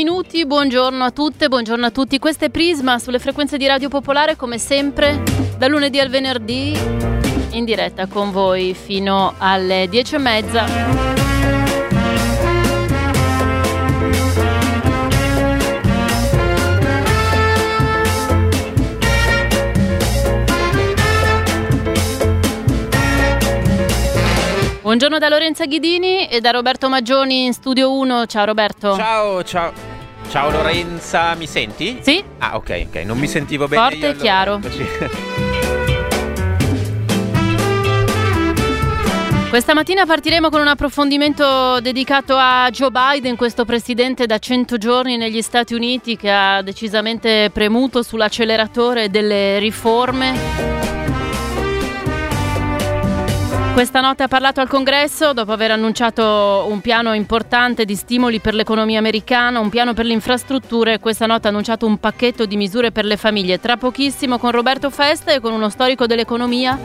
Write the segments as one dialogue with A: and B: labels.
A: Sono le 8.40 minuti, buongiorno a tutte, buongiorno a tutti. Questo è Prisma sulle frequenze di Radio Popolare come sempre, da lunedì al venerdì, in diretta con voi fino alle 10.30. Buongiorno da Lorenza Ghidini e da Roberto Maggioni in Studio 1. Ciao Roberto.
B: Ciao, ciao. Ciao Lorenza, mi senti?
A: Sì.
B: Ah, ok, ok, non mi sentivo bene.
A: Forte e chiaro. Questa mattina partiremo con un approfondimento dedicato a Joe Biden, questo presidente da 100 giorni negli Stati Uniti che ha decisamente premuto sull'acceleratore delle riforme. Questa notte ha parlato al Congresso dopo aver annunciato un piano importante di stimoli per l'economia americana, un piano per le infrastrutture. Questa notte ha annunciato un pacchetto di misure per le famiglie. Tra pochissimo con Roberto Festa e con uno storico dell'economia.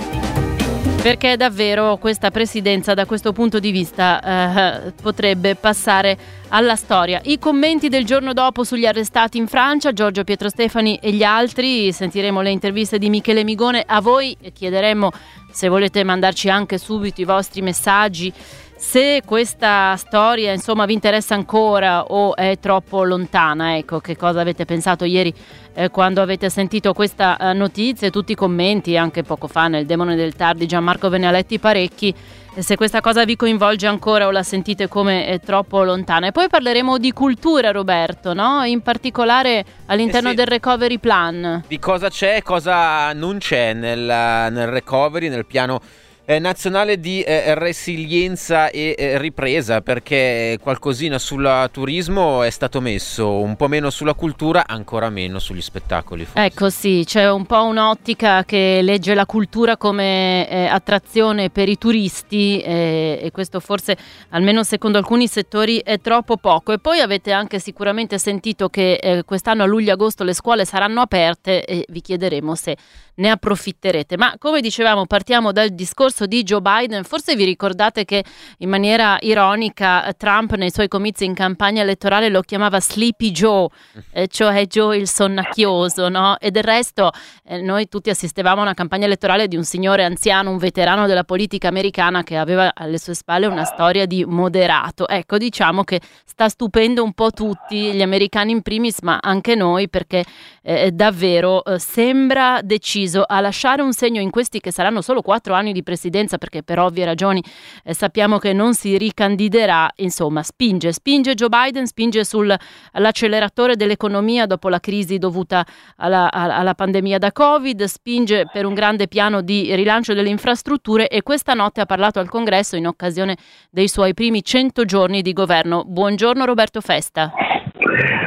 A: Perché davvero questa presidenza da questo punto di vista eh, potrebbe passare alla storia. I commenti del giorno dopo sugli arrestati in Francia, Giorgio Pietro Stefani e gli altri, sentiremo le interviste di Michele Migone. A voi chiederemo se volete mandarci anche subito i vostri messaggi. Se questa storia insomma vi interessa ancora o è troppo lontana, ecco che cosa avete pensato ieri eh, quando avete sentito questa eh, notizia, tutti i commenti anche poco fa nel Demone del Tardi Gianmarco ve ne ha letti parecchi se questa cosa vi coinvolge ancora o la sentite come è troppo lontana. E poi parleremo di cultura, Roberto, no? in particolare all'interno eh sì. del recovery plan.
B: Di cosa c'è e cosa non c'è nel, nel recovery, nel piano eh, nazionale di eh, resilienza e eh, ripresa perché qualcosina sul turismo è stato messo, un po' meno sulla cultura, ancora meno sugli spettacoli.
A: Forse. Ecco sì, c'è un po' un'ottica che legge la cultura come eh, attrazione per i turisti eh, e questo forse almeno secondo alcuni settori è troppo poco e poi avete anche sicuramente sentito che eh, quest'anno a luglio-agosto le scuole saranno aperte e vi chiederemo se ne approfitterete. Ma come dicevamo partiamo dal discorso discorso di Joe Biden, forse vi ricordate che in maniera ironica Trump nei suoi comizi in campagna elettorale lo chiamava Sleepy Joe, eh, cioè Joe il sonnacchioso, no? E del resto eh, noi tutti assistevamo a una campagna elettorale di un signore anziano, un veterano della politica americana che aveva alle sue spalle una storia di moderato. Ecco, diciamo che sta stupendo un po' tutti, gli americani in primis, ma anche noi, perché eh, davvero eh, sembra deciso a lasciare un segno in questi che saranno solo quattro anni di presidenza presidenza perché per ovvie ragioni eh, sappiamo che non si ricandiderà, insomma spinge, spinge Joe Biden, spinge sull'acceleratore dell'economia dopo la crisi dovuta alla, alla pandemia da Covid, spinge per un grande piano di rilancio delle infrastrutture e questa notte ha parlato al Congresso in occasione dei suoi primi 100 giorni di governo. Buongiorno Roberto Festa.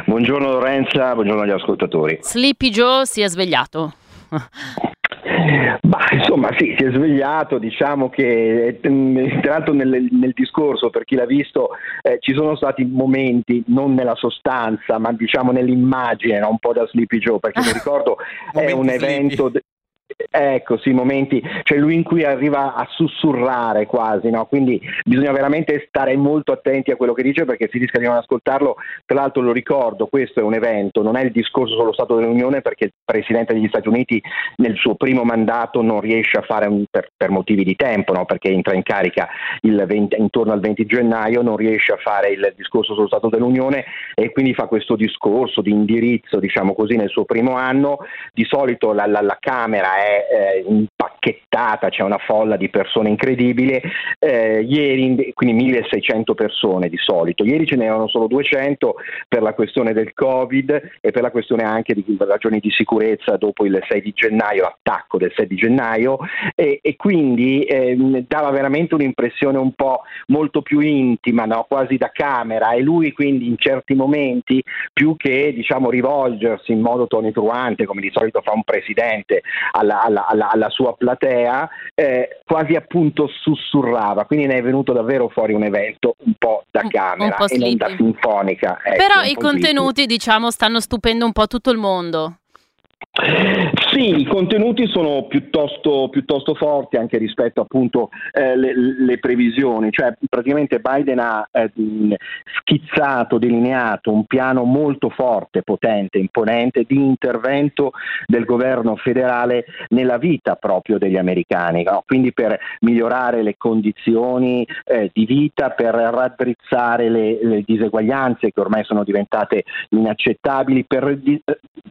C: Buongiorno Lorenza, buongiorno agli ascoltatori.
A: Sleepy Joe si è svegliato.
C: Bah, insomma sì, si è svegliato, diciamo che mm, tra l'altro nel, nel discorso, per chi l'ha visto, eh, ci sono stati momenti, non nella sostanza, ma diciamo nell'immagine, no? un po' da Sleepy Joe, perché mi ricordo è un evento... De- Ecco, sì, momenti, cioè lui in cui arriva a sussurrare quasi, no? quindi bisogna veramente stare molto attenti a quello che dice perché si rischia di non ascoltarlo. Tra l'altro lo ricordo, questo è un evento, non è il discorso sullo Stato dell'Unione perché il Presidente degli Stati Uniti nel suo primo mandato non riesce a fare un, per, per, motivi di tempo, no? perché entra in carica 20, intorno al 20 gennaio, non riesce a fare il discorso sullo Stato dell'Unione e quindi fa questo discorso di indirizzo, diciamo così, nel suo primo anno. Di solito la, la, la Camera è eh, impacchettata, c'è una folla di persone incredibile, eh, ieri quindi 1600 persone di solito, ieri ce n'erano solo 200 per la questione del Covid e per la questione anche di ragioni di sicurezza dopo il 6 di gennaio, l'attacco del 6 di gennaio. E, e quindi eh, dava veramente un'impressione un po' molto più intima, no? quasi da camera. E lui quindi in certi momenti più che diciamo rivolgersi in modo tonitruante come di solito fa un presidente alla alla, alla, alla sua platea, eh, quasi appunto sussurrava, quindi ne è venuto davvero fuori un evento un po' da camera e non da sinfonica.
A: Ecco, Però i contenuti sleepy. diciamo stanno stupendo un po' tutto il mondo.
C: Sì, i contenuti sono piuttosto, piuttosto forti anche rispetto appunto eh, le, le, previsioni, cioè praticamente Biden ha eh, schizzato, delineato un piano molto forte, potente, imponente di intervento del governo federale nella vita proprio degli americani, no? quindi per migliorare le condizioni eh, di vita, per raddrizzare le, le, diseguaglianze che ormai sono diventate inaccettabili, per,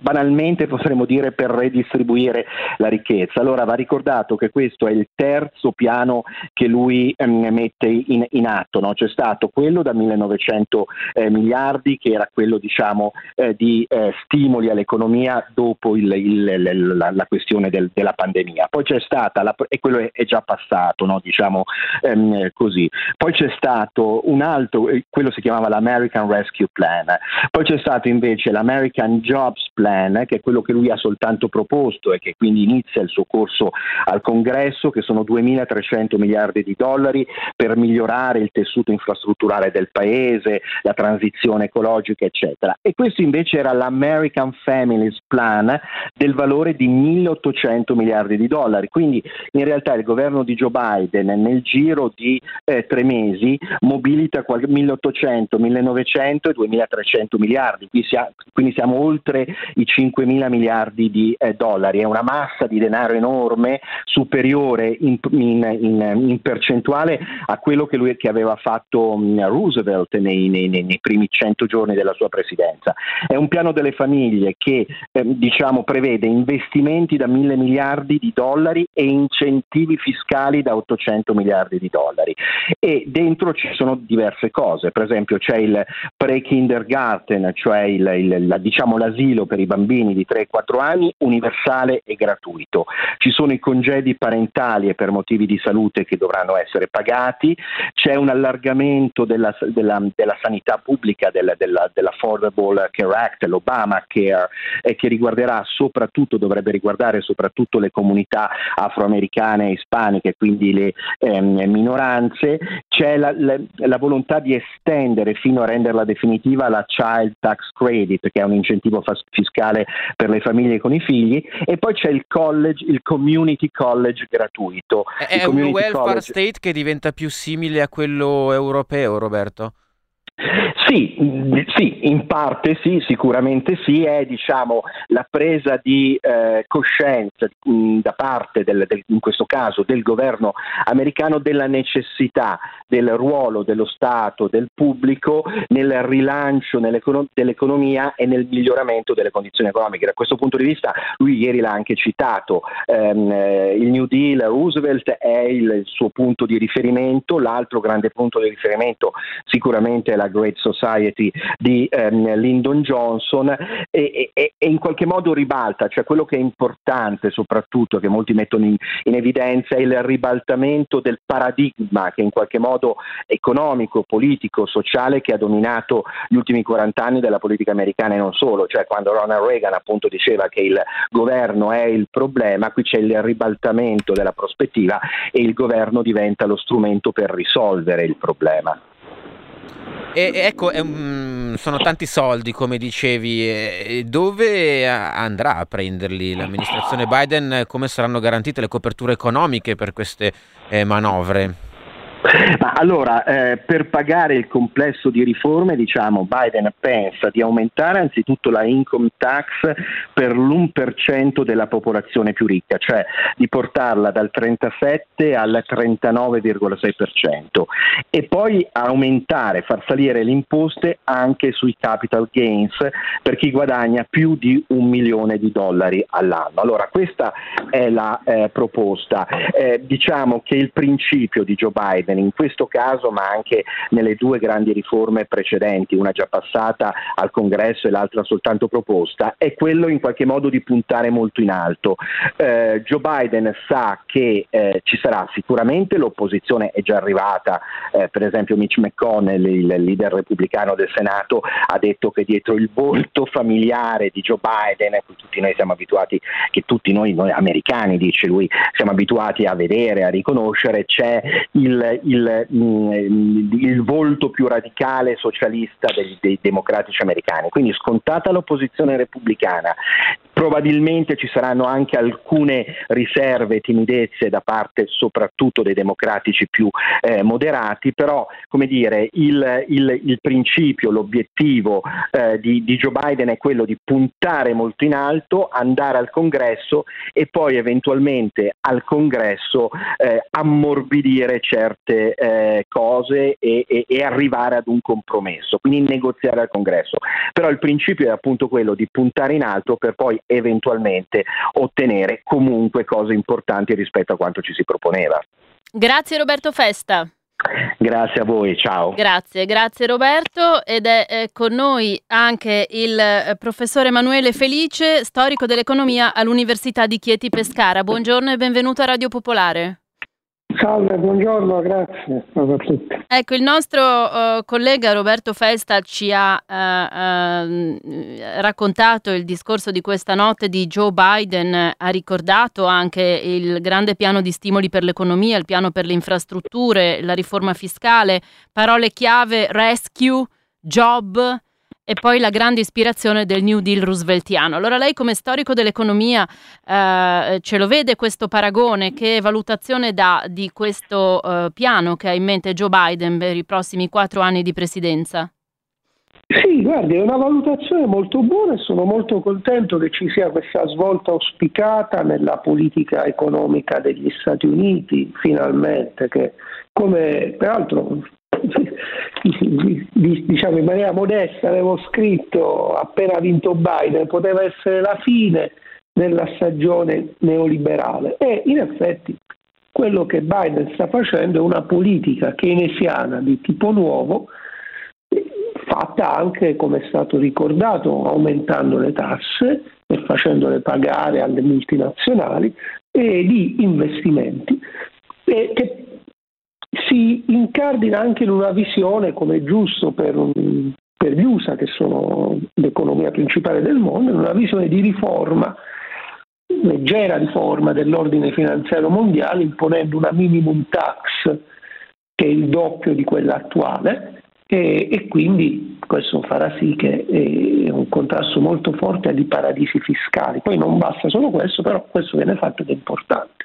C: banalmente potremmo dire per redistribuire la ricchezza. Allora va ricordato che questo è il terzo piano che lui ehm, mette in, in atto, no? c'è stato quello da 1900 eh, miliardi che era quello diciamo, eh, di eh, stimoli all'economia dopo il, il, la, la, questione del, della pandemia, poi c'è stata, la, e quello è, è già passato, no? diciamo ehm, così, poi c'è stato un altro, eh, quello si chiamava l'American Rescue Plan, poi c'è stato invece l'American Jobs Plan, che è quello che lui ha soltanto proposto e che quindi inizia il suo corso al congresso, che sono 2.300 miliardi di dollari per migliorare il tessuto infrastrutturale del paese, la transizione ecologica, eccetera. E questo invece era l'American Families Plan del valore di 1.800 miliardi di dollari. Quindi in realtà il governo di Joe Biden nel giro di eh, tre mesi mobilita 1.800, 1.900 e 2.300 miliardi. Quindi siamo oltre i 5.000 miliardi di eh, dollari. È una massa di denaro enorme, superiore in, in, in, in percentuale a quello che lui che aveva fatto um, Roosevelt nei, nei, nei, primi 100 giorni della sua presidenza. È un piano delle famiglie che eh, diciamo, prevede investimenti da mille miliardi di dollari e incentivi fiscali da 800 miliardi di dollari. E dentro ci sono diverse cose, per esempio c'è il pre-kindergarten, cioè il, il, la, diciamo, l'asilo per i bambini di 3-4 anni, universale e gratuito. Ci sono i congedi parentali e per motivi di salute che dovranno essere pagati, c'è un allargamento della, della, della sanità pubblica, della, della, dell'Affordable Care Act, l'Obama Care, eh, che riguarderà soprattutto, dovrebbe riguardare soprattutto le comunità afroamericane e ispaniche, quindi le ehm, minoranze, c'è la, la, la, volontà di estendere fino a renderla definitiva la Child Tax Credit, che è un incentivo fiscale per le famiglie con i figli, e poi c'è il college, il community college gratuito.
B: È, è un welfare college... state che diventa più simile a quello europeo, Roberto?
C: Sì, sì, in parte sì, sicuramente sì, è diciamo, la presa di eh, coscienza mh, da parte, del, del, in questo caso, del governo americano della necessità del ruolo dello Stato, del pubblico nel rilancio dell'economia e nel miglioramento delle condizioni economiche. Da questo punto di vista lui ieri l'ha anche citato, ehm, eh, il New Deal Roosevelt è il suo punto di riferimento, l'altro grande punto di riferimento sicuramente è la Great Society di ehm, Lyndon Johnson e, e, e, in qualche modo ribalta, cioè quello che è importante soprattutto, che molti mettono in, in evidenza, è il ribaltamento del paradigma che in qualche modo economico, politico, sociale che ha dominato gli ultimi 40 anni della politica americana e non solo, cioè quando Ronald Reagan appunto diceva che il governo è il problema, qui c'è il ribaltamento della prospettiva e il governo diventa lo strumento per risolvere il problema.
B: E, ecco, sono tanti soldi, come dicevi. Dove andrà a prenderli l'amministrazione Biden? Come saranno garantite le coperture economiche per queste eh, manovre?
C: Ma allora, eh, per pagare il complesso di riforme, diciamo, Biden pensa di aumentare anzitutto la income tax per l'1% della popolazione più ricca, cioè di portarla dal 37 al 39,6% e poi aumentare, far salire le imposte anche sui capital gains per chi guadagna più di un milione di dollari all'anno. Allora, questa è la eh, proposta. Eh, diciamo che il principio di Joe Biden Biden in questo caso ma anche nelle due grandi riforme precedenti, una già passata al congresso e l'altra soltanto proposta, è quello in qualche modo di puntare molto in alto. Eh, Joe Biden sa che eh, ci sarà sicuramente l'opposizione è già arrivata, eh, per esempio Mitch McConnell, il leader repubblicano del Senato, ha detto che dietro il volto familiare di Joe Biden, a cui tutti noi siamo abituati, che tutti noi, noi americani, dice lui, siamo abituati a vedere, a riconoscere, c'è il, il, il, mm, il, volto più radicale socialista dei, dei democratici americani. Quindi scontata l'opposizione repubblicana, probabilmente ci saranno anche alcune riserve timidezze da parte soprattutto dei democratici più eh, moderati, però come dire, il, il, il principio, l'obiettivo eh, di, di, Joe Biden è quello di puntare molto in alto, andare al congresso e poi eventualmente al congresso eh, ammorbidire certe eh, cose e, e, e arrivare ad un compromesso, quindi negoziare al congresso. Però il principio è appunto quello di puntare in alto per poi eventualmente ottenere comunque cose importanti rispetto a quanto ci si proponeva.
A: Grazie Roberto Festa.
C: Grazie a voi, ciao.
A: Grazie, grazie Roberto ed è eh, con noi anche il eh, professore Emanuele Felice, storico dell'economia all'Università di Chieti Pescara. Buongiorno e benvenuto a Radio Popolare.
D: Salve, buongiorno, grazie a tutti.
A: Ecco, il nostro uh, collega Roberto Festa ci ha uh, uh, raccontato il discorso di questa notte di Joe Biden, ha ricordato anche il grande piano di stimoli per l'economia, il piano per le infrastrutture, la riforma fiscale, parole chiave rescue, job, e poi la grande ispirazione del New Deal rooseveltiano. Allora lei come storico dell'economia eh, ce lo vede questo paragone? Che valutazione dà di questo eh, piano che ha in mente Joe Biden per i prossimi quattro anni di presidenza?
D: Sì, guardi, è una valutazione molto buona e sono molto contento che ci sia questa svolta auspicata nella politica economica degli Stati Uniti, finalmente, che come peraltro diciamo in maniera modesta avevo scritto appena vinto Biden poteva essere la fine della stagione neoliberale. E in effetti quello che Biden sta facendo è una politica keynesiana di tipo nuovo fatta anche come è stato ricordato aumentando le tasse e facendole pagare alle multinazionali e di investimenti e che si incardina anche in una visione, come è giusto per, per gli USA, che sono l'economia principale del mondo, in una visione di riforma, leggera riforma dell'ordine finanziario mondiale, imponendo una minimum tax che è il doppio di quella attuale e, e quindi questo farà sì che è un contrasto molto forte agli paradisi fiscali. Poi non basta solo questo, però questo viene fatto ed è importante.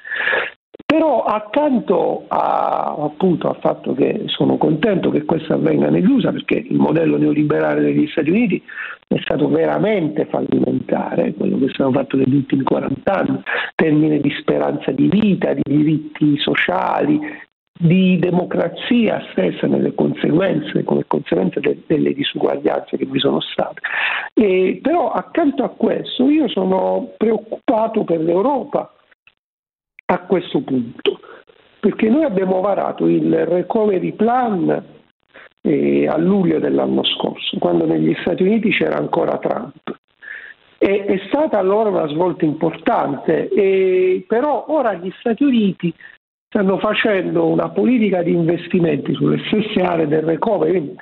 D: Però accanto a, appunto, al fatto che sono contento che questo avvenga negli USA, perché il modello neoliberale degli Stati Uniti è stato veramente fallimentare, quello che è fatto negli ultimi 40 anni, termine di speranza di vita, di diritti sociali, di democrazia stessa nelle conseguenze, come conseguenza de- delle disuguaglianze che vi sono state. E, però accanto a questo io sono preoccupato per l'Europa a questo punto, perché noi abbiamo varato il recovery plan eh, a luglio dell'anno scorso, quando negli Stati Uniti c'era ancora Trump. E, è stata allora una svolta importante, e, però ora gli Stati Uniti stanno facendo una politica di investimenti sulle stesse aree del recovery,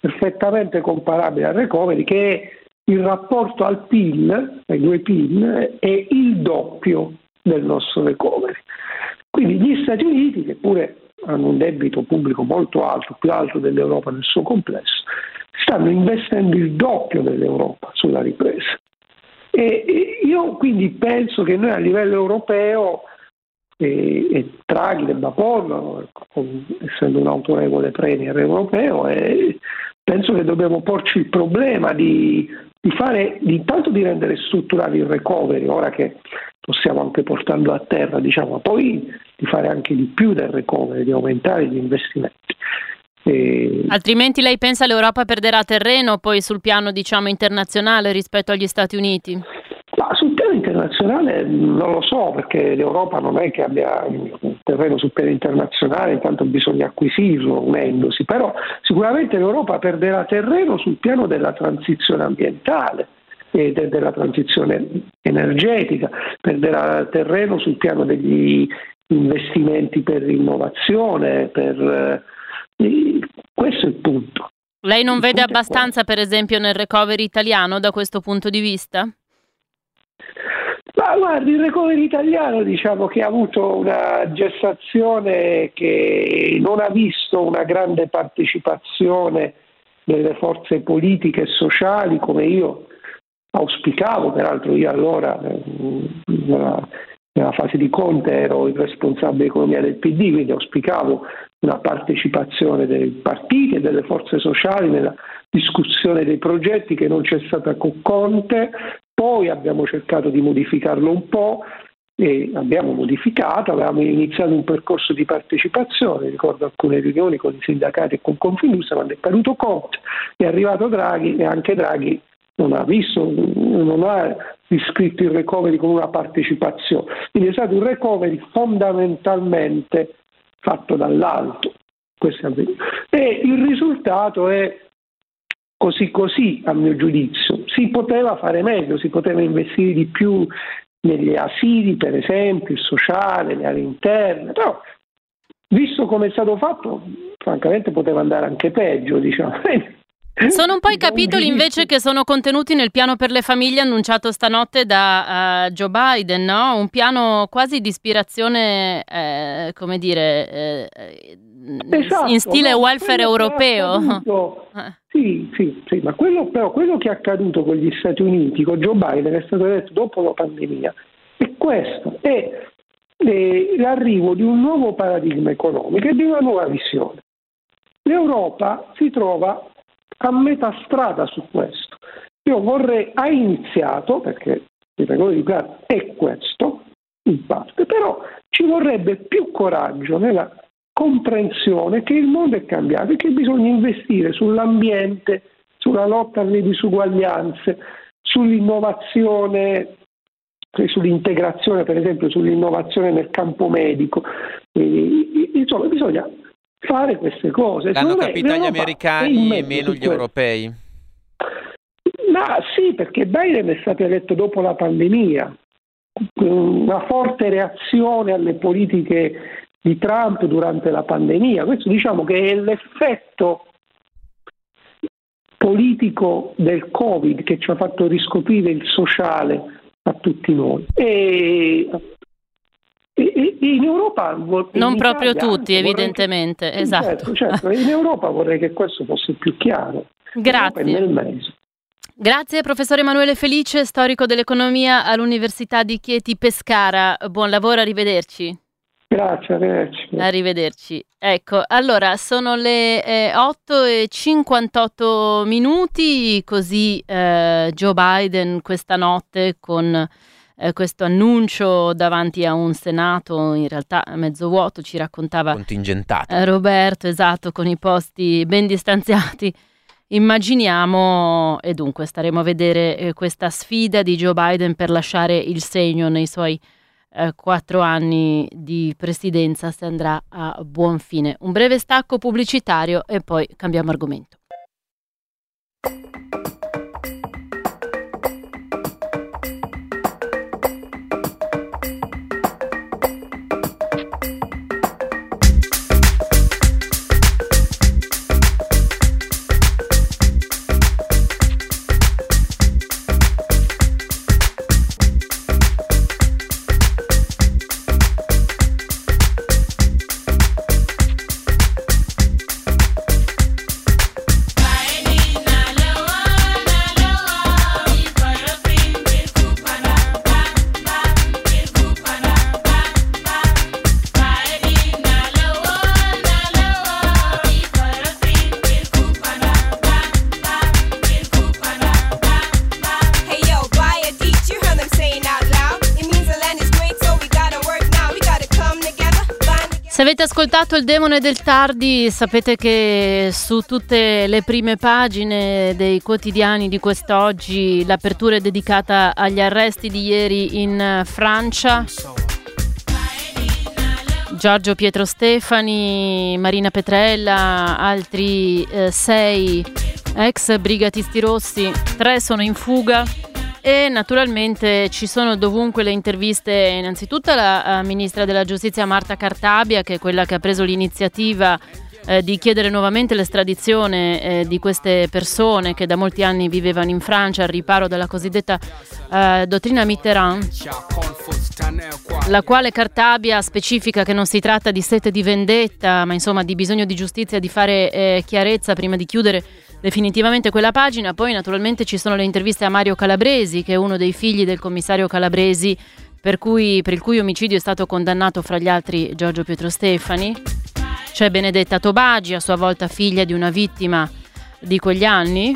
D: perfettamente comparabile al recovery, che il rapporto al PIL, ai due PIL, è il doppio del nostro recovery. Quindi gli Stati Uniti, che pure hanno un debito pubblico molto alto, più alto dell'Europa nel suo complesso, stanno investendo il doppio dell'Europa sulla ripresa. E io quindi penso che noi a livello europeo, e, e Draghi debba porlo, essendo un autorevole premier europeo, penso che dobbiamo porci il problema di, di fare, di, intanto di rendere strutturale il recovery, ora che lo stiamo anche portando a terra, diciamo, poi di fare anche di più del recovery, di aumentare gli investimenti.
A: E... Altrimenti lei pensa l'Europa perderà terreno poi sul piano diciamo, internazionale rispetto agli Stati Uniti?
D: Ma sul piano internazionale non lo so perché l'Europa non è che abbia un terreno sul piano internazionale, intanto bisogna acquisirlo unendosi, però sicuramente l'Europa perderà terreno sul piano della transizione ambientale e de- della transizione energetica, perderà terreno sul piano degli investimenti per l'innovazione, per, eh, questo è il punto.
A: Lei non il vede abbastanza, per esempio, nel recovery italiano da questo punto di vista?
D: Ma guardi, il recovery italiano diciamo che ha avuto una gestazione che non ha visto una grande partecipazione delle forze politiche e sociali come io auspicavo, peraltro io allora nella, nella fase di Conte ero il responsabile economia del PD, quindi auspicavo una partecipazione dei partiti e delle forze sociali nella discussione dei progetti che non c'è stata con Conte, poi abbiamo cercato di modificarlo un po' e abbiamo modificato, avevamo iniziato un percorso di partecipazione, ricordo alcune riunioni con i sindacati e con Confindustria, quando è caduto Conte, è arrivato Draghi e anche Draghi non ha visto, non ha iscritto il recovery con una partecipazione. Quindi è stato un recovery fondamentalmente fatto dall'alto. E il risultato è così così a mio giudizio. Si poteva fare meglio, si poteva investire di più negli asili, per esempio, il sociale, le aree interne, però visto come è stato fatto, francamente poteva andare anche peggio, diciamo.
A: Sono un po' i capitoli invece che sono contenuti nel piano per le famiglie annunciato stanotte da uh, Joe Biden, no? un piano quasi di ispirazione, eh, come dire, eh, esatto, in stile welfare europeo.
D: Eh. Sì, sì, sì, ma quello, però quello che è accaduto con gli Stati Uniti, con Joe Biden, è stato detto dopo la pandemia, è questo, è l'arrivo di un nuovo paradigma economico e di una nuova visione. L'Europa si trova a metà strada su questo. Io vorrei, ha iniziato, perché il regola di Prato è questo, in parte, però ci vorrebbe più coraggio nella comprensione che il mondo è cambiato e che bisogna investire sull'ambiente, sulla lotta alle disuguaglianze, sull'innovazione, sull'integrazione, per esempio sull'innovazione nel campo medico. Insomma, bisogna fare queste cose.
B: L'hanno capito gli americani e meno gli europei.
D: Ma sì, perché Biden è stato eletto dopo la pandemia, una forte reazione alle politiche di Trump durante la pandemia. Questo diciamo che è l'effetto politico del Covid che ci ha fatto riscoprire il sociale a tutti noi. E in Europa
A: non in proprio Italia, tutti evidentemente
D: che,
A: esatto.
D: Certo, certo. in Europa vorrei che questo fosse più chiaro
A: grazie Grazie professor Emanuele Felice, storico dell'economia all'Università di Chieti Pescara. Buon lavoro, arrivederci.
D: Grazie, arrivederci.
A: Arrivederci. Ecco, allora sono le eh, 8 e 58 minuti, così eh, Joe Biden questa notte con eh, questo annuncio davanti a un Senato in realtà mezzo vuoto, ci raccontava
B: contingentato.
A: Eh, Roberto, esatto, con i posti ben distanziati. Immaginiamo, e dunque staremo a vedere eh, questa sfida di Joe Biden per lasciare il segno nei suoi eh, quattro anni di presidenza se andrà a buon fine. Un breve stacco pubblicitario e poi cambiamo argomento. Demone del tardi, sapete che su tutte le prime pagine dei quotidiani di quest'oggi l'apertura è dedicata agli arresti di ieri in Francia. Giorgio Pietro Stefani, Marina Petrella, altri eh, sei ex brigatisti rossi, tre sono in fuga. E naturalmente ci sono dovunque le interviste, innanzitutto alla ministra della giustizia Marta Cartabia, che è quella che ha preso l'iniziativa eh, di chiedere nuovamente l'estradizione eh, di queste persone che da molti anni vivevano in Francia al riparo della cosiddetta eh, dottrina Mitterrand, la quale Cartabia specifica che non si tratta di sete di vendetta, ma insomma di bisogno di giustizia, di fare eh, chiarezza prima di chiudere definitivamente quella pagina. Poi naturalmente ci sono le interviste a Mario Calabresi, che è uno dei figli del commissario Calabresi, per, cui, per il cui omicidio è stato condannato fra gli altri Giorgio Pietro Stefani. C'è Benedetta Tobagi, a sua volta figlia di una vittima di quegli anni.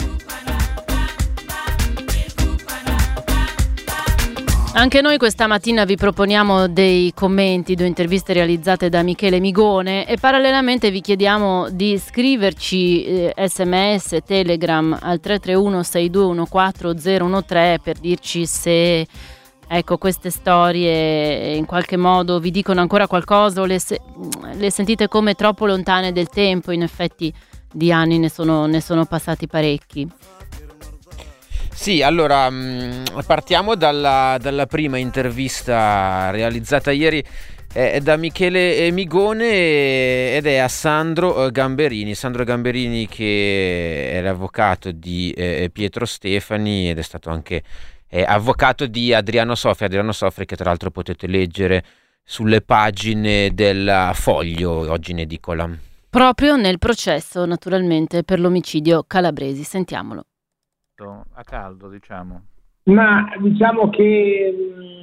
A: Anche noi questa mattina vi proponiamo dei commenti, due interviste realizzate da Michele Migone e parallelamente vi chiediamo di scriverci eh, sms, telegram al 331 6214 013 per dirci se ecco, queste storie in qualche modo vi dicono ancora qualcosa o le, se- le sentite come troppo lontane del tempo, in effetti di anni ne sono, ne sono passati parecchi.
B: Sì, allora mm, partiamo dalla, dalla prima intervista realizzata ieri è da Michele Migone ed è a Sandro Gamberini. Sandro Gamberini che è l'avvocato di eh, Pietro Stefani ed è stato anche eh, avvocato di Adriano Sofri. Adriano Sofri che tra l'altro potete leggere sulle pagine del Foglio, oggi in edicola.
A: Proprio nel processo naturalmente per l'omicidio calabresi. Sentiamolo
E: a caldo, diciamo.
F: Ma diciamo che mh,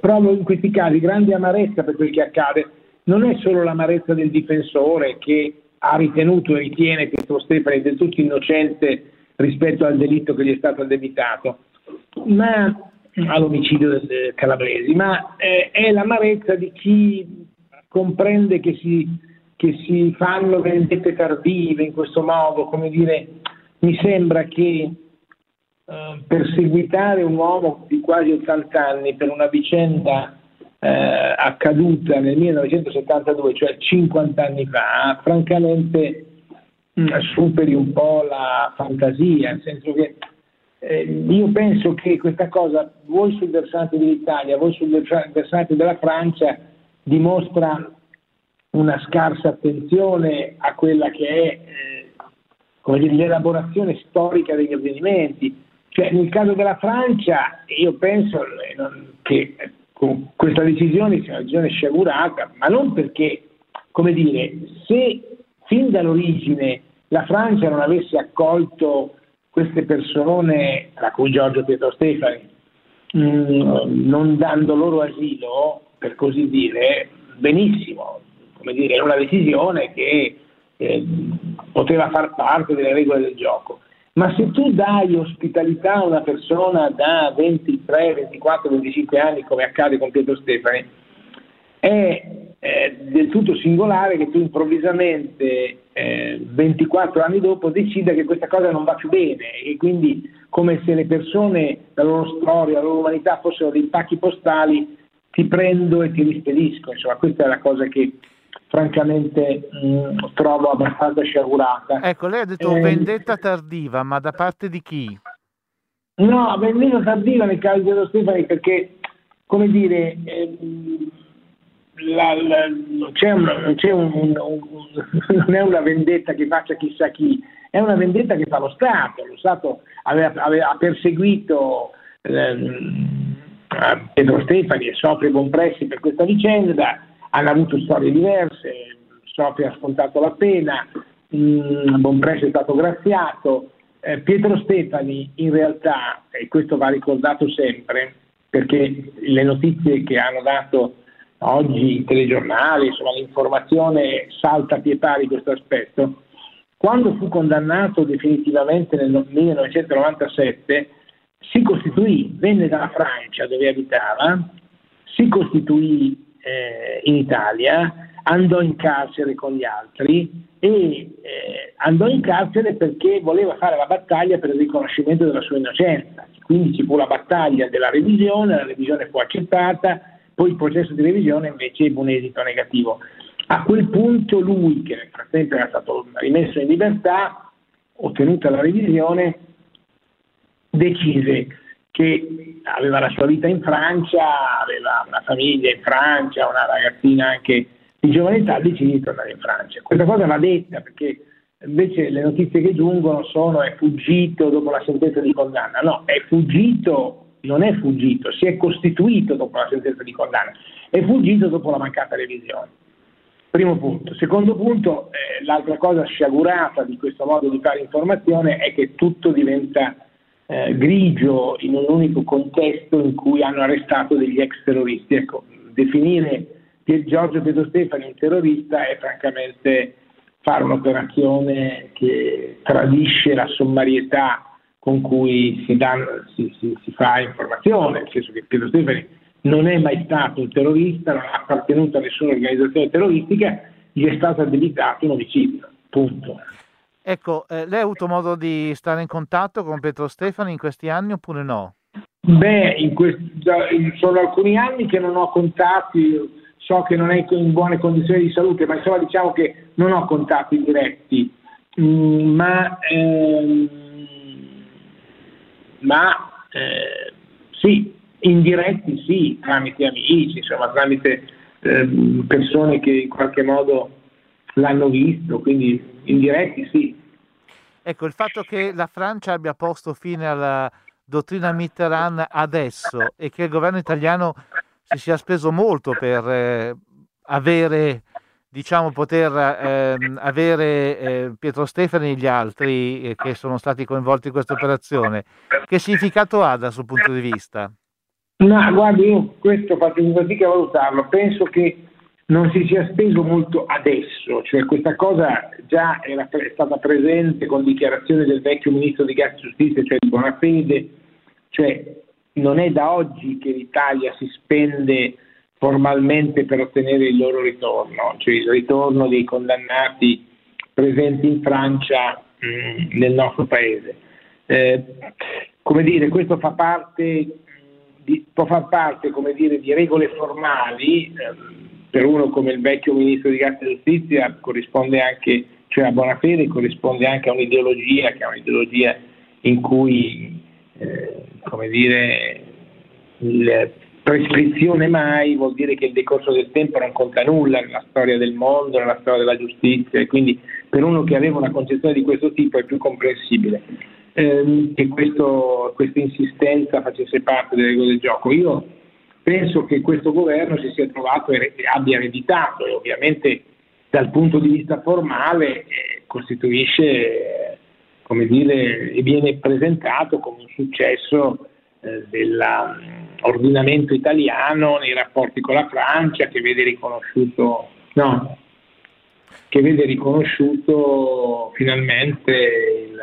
F: provo in questi casi grande amarezza per quel che accade. Non è solo l'amarezza del difensore che ha ritenuto e ritiene Pietro Stefani del tutto innocente rispetto al delitto che gli è stato addebitato, ma all'omicidio del Calabresi, ma eh, è l'amarezza di chi comprende che si, che si fanno vendette tardive in questo modo, come dire, mi sembra che eh, perseguitare un uomo di quasi 80 anni per una vicenda eh, accaduta nel 1972, cioè 50 anni fa, francamente mh, mm, superi un po' la fantasia, nel senso che eh, io penso che questa cosa, voi sul versante dell'Italia, voi sul versante della Francia, dimostra una scarsa attenzione a quella che è eh, come dire, l'elaborazione storica degli avvenimenti. Cioè, nel caso della Francia, io penso eh, che con questa decisione sia una decisione sciagurata, ma non perché, come dire, se fin dall'origine la Francia non avesse accolto queste persone, tra cui Giorgio Pietro Stefani, mm, non dando loro asilo, per così dire, benissimo, come dire, è una decisione che eh, poteva far parte delle regole del gioco. Ma se tu dai ospitalità a una persona da 23, 24, 25 anni, come accade con Pietro Stefani, è eh, del tutto singolare che tu improvvisamente, eh, 24 anni dopo, decida che questa cosa non va più bene e quindi come se le persone, la loro storia, la loro umanità fossero dei pacchi postali, ti prendo e ti rispedisco. Insomma, questa è la cosa che francamente mh, mm, trovo abbastanza sciagurata.
E: Ecco, lei ha detto eh, vendetta tardiva, ma da parte di chi?
F: No, vendetta tardiva nel caso di Edo Stefani perché, come dire, eh, la, la, c'è un, c'è un, un, non è una vendetta che faccia chissà chi, è una vendetta che fa lo Stato. Lo Stato aveva, aveva, ha perseguito eh, Pedro Stefani e Sofri Compressi per questa vicenda hanno avuto storie diverse, Sofia ha scontato la pena, mh, Bonpresso è stato graziato, eh, Pietro Stefani in realtà, e questo va ricordato sempre, perché le notizie che hanno dato oggi i telegiornali, insomma l'informazione salta a pie pari questo aspetto, quando fu condannato definitivamente nel 1997 si costituì, venne dalla Francia dove abitava, si costituì eh, in Italia, andò in carcere con gli altri e eh, andò in carcere perché voleva fare la battaglia per il riconoscimento della sua innocenza. Quindi ci fu la battaglia della revisione, la revisione fu accettata, poi il processo di revisione invece ebbe un esito negativo. A quel punto lui, che nel frattempo era stato rimesso in libertà, ottenuta la revisione, decise che aveva la sua vita in Francia, aveva una famiglia in Francia, una ragazzina anche di giovane età decide di tornare in Francia. Questa cosa va detta perché invece le notizie che giungono sono è fuggito dopo la sentenza di condanna. No, è fuggito, non è fuggito, si è costituito dopo la sentenza di condanna, è fuggito dopo la mancata revisione. Primo punto. Secondo punto, eh, l'altra cosa sciagurata di questo modo di fare informazione è che tutto diventa eh, grigio in un unico contesto in cui hanno arrestato degli ex terroristi. Ecco, definire Giorgio Pietro Stefani un terrorista è francamente fare un'operazione che tradisce la sommarietà con cui si, danno, si, si, si, fa informazione, nel senso che Pietro Stefani non è mai stato un terrorista, non ha appartenuto a nessuna organizzazione terroristica, gli è stato addebitato un omicidio. Punto.
E: Ecco, eh, lei ha avuto modo di stare in contatto con Pietro Stefani in questi anni oppure no?
F: Beh, in quest- sono alcuni anni che non ho contatti, so che non è in buone condizioni di salute, ma insomma diciamo che non ho contatti diretti. Mm, ma ehm, ma eh, sì, indiretti sì, tramite amici, insomma, tramite eh, persone che in qualche modo l'hanno visto, quindi indiretti sì.
E: Ecco, il fatto che la Francia abbia posto fine alla dottrina Mitterrand adesso e che il governo italiano si sia speso molto per eh, avere, diciamo, poter eh, avere eh, Pietro Stefani e gli altri eh, che sono stati coinvolti in questa operazione, che significato ha dal suo punto di vista?
F: No, guardi, io questo faccio fatica a valutarlo, penso che non si sia speso molto adesso, cioè questa cosa già era è stata presente con dichiarazioni del vecchio ministro di Grazia e Giustizia, cioè di Bonafede, cioè non è da oggi che l'Italia si spende formalmente per ottenere il loro ritorno, cioè il ritorno dei condannati presenti in Francia mh, nel nostro paese. Eh, come dire, questo fa parte, di, può far parte come dire, di regole formali, eh, per uno come il vecchio ministro di Grazia e Giustizia corrisponde anche, cioè a buona fede, corrisponde anche a un'ideologia che è un'ideologia in cui, eh, come dire, la prescrizione mai vuol dire che il decorso del tempo non conta nulla nella storia del mondo, nella storia della giustizia e quindi per uno che aveva una concezione di questo tipo è più comprensibile ehm, che questo, questa insistenza facesse parte delle regole del gioco. Io penso che questo governo si sia trovato e abbia ereditato e ovviamente dal punto di vista formale eh, costituisce, eh, come dire, e viene presentato come un successo eh, dell'ordinamento italiano nei rapporti con la Francia che vede riconosciuto, no, che vede riconosciuto finalmente il,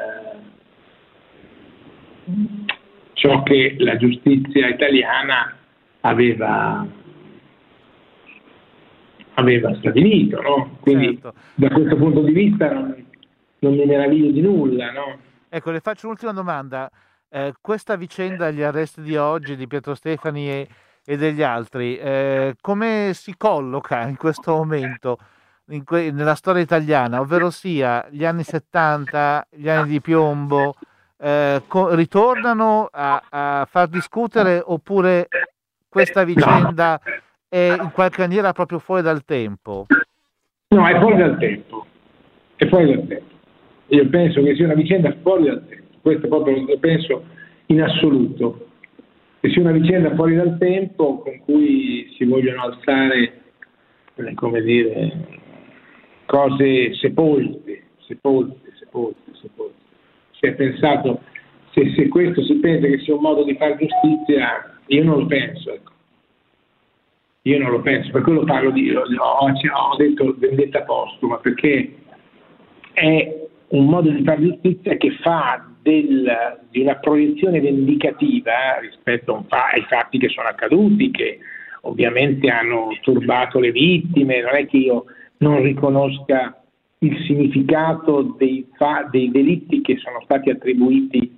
F: ciò che la giustizia italiana aveva, aveva stabilito. No? Quindi certo. da questo punto di vista non, non mi meraviglio di nulla. No?
E: Ecco, le faccio un'ultima domanda. Eh, questa vicenda, gli arresti di oggi di Pietro Stefani e, e degli altri, eh, come si colloca in questo momento que- nella storia italiana, ovvero sia gli anni 70, gli anni di piombo, eh, co- ritornano a, a, far discutere oppure questa vicenda no. è in qualche maniera proprio fuori dal tempo?
F: No, è fuori dal tempo. È fuori dal tempo. Io penso che sia una vicenda fuori dal tempo. Questo proprio lo penso in assoluto. Che sia una vicenda fuori dal tempo con cui si vogliono alzare, eh, come dire, cose sepolte, sepolte, sepolte, sepolte. Si è pensato, se, se questo si pensa che sia un modo di fare giustizia, io non lo penso, ecco. Io non lo penso, per quello parlo di, ho, ho detto vendetta postuma, perché è un modo di fare giustizia che fa del, di una proiezione vendicativa rispetto fa, ai fatti che sono accaduti, che ovviamente hanno turbato le vittime, non è che io non riconosca il significato dei, dei delitti che sono stati attribuiti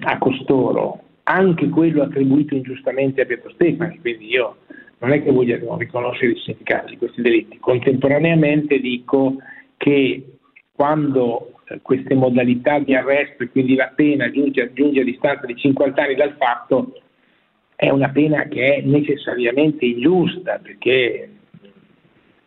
F: a costoro, anche quello attribuito ingiustamente a Pietro Stefani, quindi io non è che voglio riconoscere il significato di questi delitti. Contemporaneamente dico che quando eh, queste modalità di arresto e quindi la pena giunge, giunge a distanza di 50 anni dal fatto, è una pena che è necessariamente ingiusta perché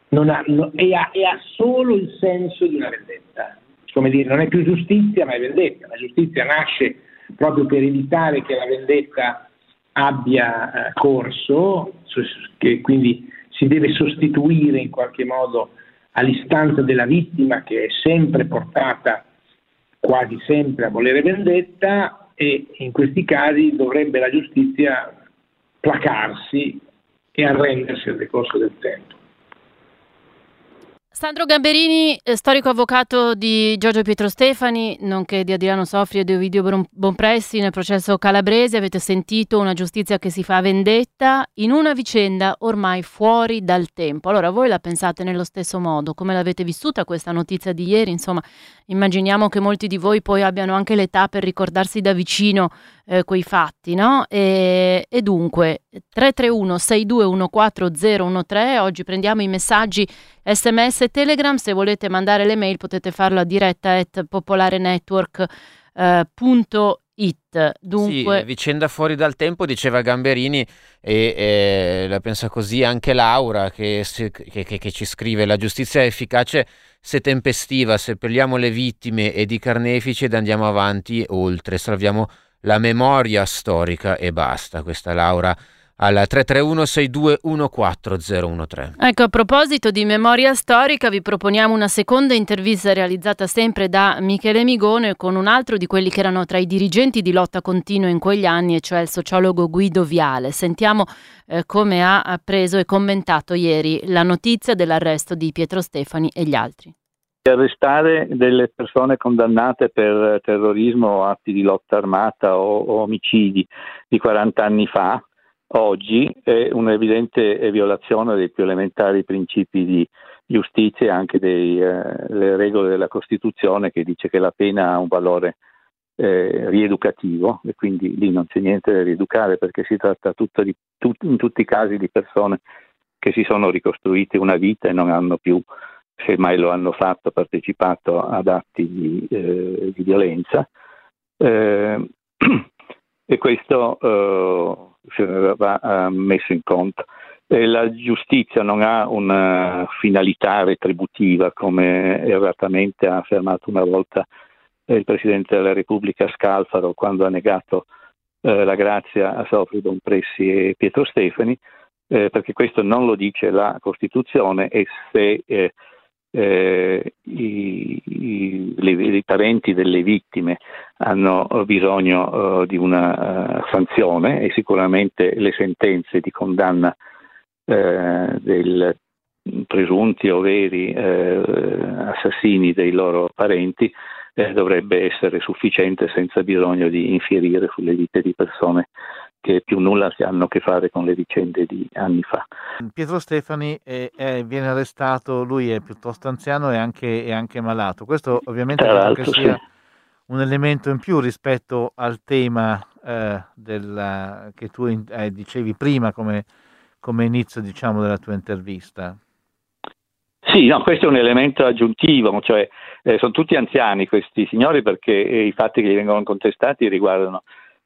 F: ha, no, e, ha, e ha solo il senso di una vendetta. Come dire, non è più giustizia, ma è vendetta. La giustizia nasce proprio per evitare che la vendetta abbia eh, corso, che quindi si deve sostituire in qualche modo all'istanza della vittima che è sempre portata quasi sempre a volere vendetta e in questi casi dovrebbe la giustizia placarsi e arrendersi al decorso del tempo.
A: Sandro Gamberini, eh, storico avvocato di Giorgio Pietro Stefani, nonché di Adriano Sofri e di Ovidio Bonpressi nel processo calabrese, avete sentito una giustizia che si fa vendetta in una vicenda ormai fuori dal tempo. Allora, voi la pensate nello stesso modo? Come l'avete vissuta questa notizia di ieri? Insomma, immaginiamo che molti di voi poi abbiano anche l'età per ricordarsi da vicino eh, quei fatti, no? E, e dunque 331 6214013, oggi prendiamo i messaggi sms e telegram, se volete mandare le mail potete farlo a diretta at popolarenetwork.it. Eh,
B: Dunque... Sì, vicenda fuori dal tempo, diceva Gamberini, e eh, la pensa così anche Laura che, che, che, che, ci scrive: La giustizia è efficace se tempestiva, seppelliamo le vittime ed i carnefici ed andiamo avanti oltre, salviamo la memoria storica e basta. Questa Laura al 331 6214013.
A: Ecco, a proposito di memoria storica, vi proponiamo una seconda intervista realizzata sempre da Michele Migone con un altro di quelli che erano tra i dirigenti di lotta continua in quegli anni, e cioè il sociologo Guido Viale. Sentiamo eh, come ha preso e commentato ieri la notizia dell'arresto di Pietro Stefani e gli altri
G: arrestare delle persone condannate per terrorismo o atti di lotta armata o, o omicidi di 40 anni fa, oggi è un'evidente violazione dei più elementari principi di giustizia e anche delle eh, regole della Costituzione che dice che la pena ha un valore eh, rieducativo e quindi lì non c'è niente da rieducare perché si tratta di, tut, in tutti i casi di persone che si sono ricostruite una vita e non hanno più se mai lo hanno fatto, partecipato ad atti di, eh, di violenza. Eh, e questo eh, va eh, messo in conto. la giustizia non ha una finalità retributiva, come erratamente ha affermato una volta il Presidente della Repubblica Scalfaro quando ha negato eh, la grazia a Sofri Don Pressi e Pietro Stefani, eh, perché questo non lo dice la Costituzione e se eh, eh, i, i, le, i, parenti delle vittime hanno bisogno uh, di una uh, sanzione e sicuramente le sentenze di condanna uh, del presunti o veri assassini dei loro parenti dovrebbe essere sufficiente senza bisogno di infierire sulle vite di persone che più nulla hanno a che fare con le vicende di anni fa.
E: Pietro Stefani è, è, viene arrestato, lui è piuttosto anziano e anche, è anche malato. Questo ovviamente credo che sia sì. un elemento in più rispetto al tema eh, della, che tu eh, dicevi prima come, come inizio diciamo, della tua intervista.
G: Sì, no, questo è un elemento aggiuntivo, cioè eh, sono tutti anziani questi signori perché i fatti che gli vengono contestati riguardano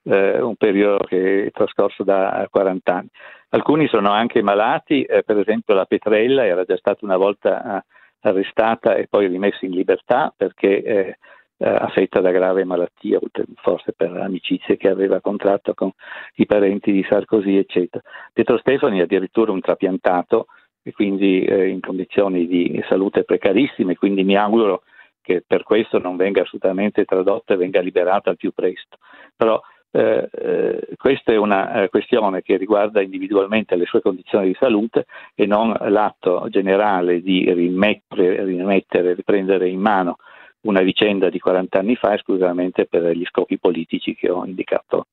G: eh, un periodo che è trascorso da 40 anni. Alcuni sono anche malati, eh, per esempio la Petrella era già stata una volta eh, arrestata e poi rimessa in libertà perché eh, eh, affetta da grave malattia, forse per amicizie che aveva contratto con i parenti di Sarkozy, eccetera. Pietro Stefani è addirittura un trapiantato e quindi in condizioni di salute precarissime, quindi mi auguro che per questo non venga assolutamente tradotto e venga liberato al più presto. Però eh, eh, questa è una eh, questione che riguarda individualmente le sue condizioni di salute e non l'atto generale di rimettere, rimettere riprendere in mano una vicenda di 40 anni fa esclusivamente per gli scopi politici che ho indicato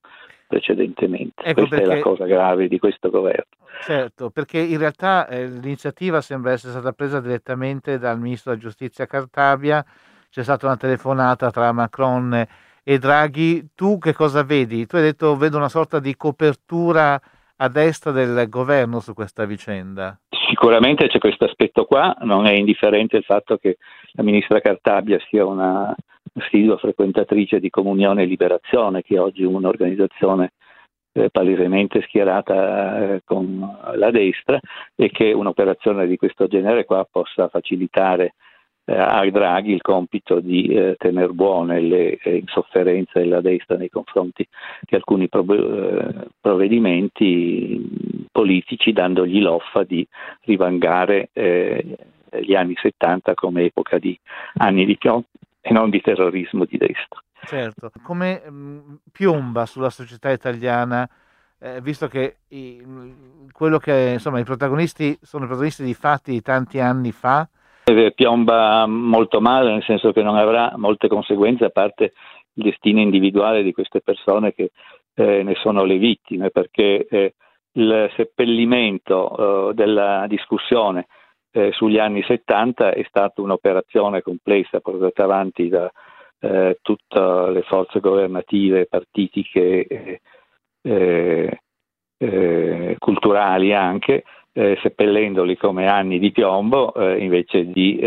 G: precedentemente. Ecco Questa perché, è la cosa grave di questo governo.
E: Certo, perché in realtà eh, l'iniziativa sembra essere stata presa direttamente dal ministro della giustizia Cartabia, c'è stata una telefonata tra Macron e Draghi, tu che cosa vedi? Tu hai detto vedo una sorta di copertura a destra del governo su questa vicenda.
G: Sicuramente c'è questo aspetto qua, non è indifferente il fatto che la ministra Cartabia sia una assidua frequentatrice di Comunione e Liberazione, che è oggi un'organizzazione eh, palesemente schierata eh, con la destra e che un'operazione di questo genere qua possa facilitare a Draghi il compito di eh, tenere buone le eh, insofferenze della destra nei confronti di alcuni prov- provvedimenti politici, dandogli l'offa di rivangare gli anni 70 come epoca di anni di piombo e non di terrorismo di destra.
E: Certo, come mh, mm, piomba sulla società italiana, eh, visto che i, quello che insomma i protagonisti sono i protagonisti di fatti di tanti anni fa.
G: Piomba molto male, nel senso che non avrà molte conseguenze a parte il destino individuale di queste persone che eh, ne sono le vittime, perché eh, il seppellimento eh, della discussione eh, sugli anni 70 è stata un'operazione complessa portata avanti da eh, tutte le forze governative, partitiche, eh culturali anche, eh, seppellendoli come anni di piombo invece di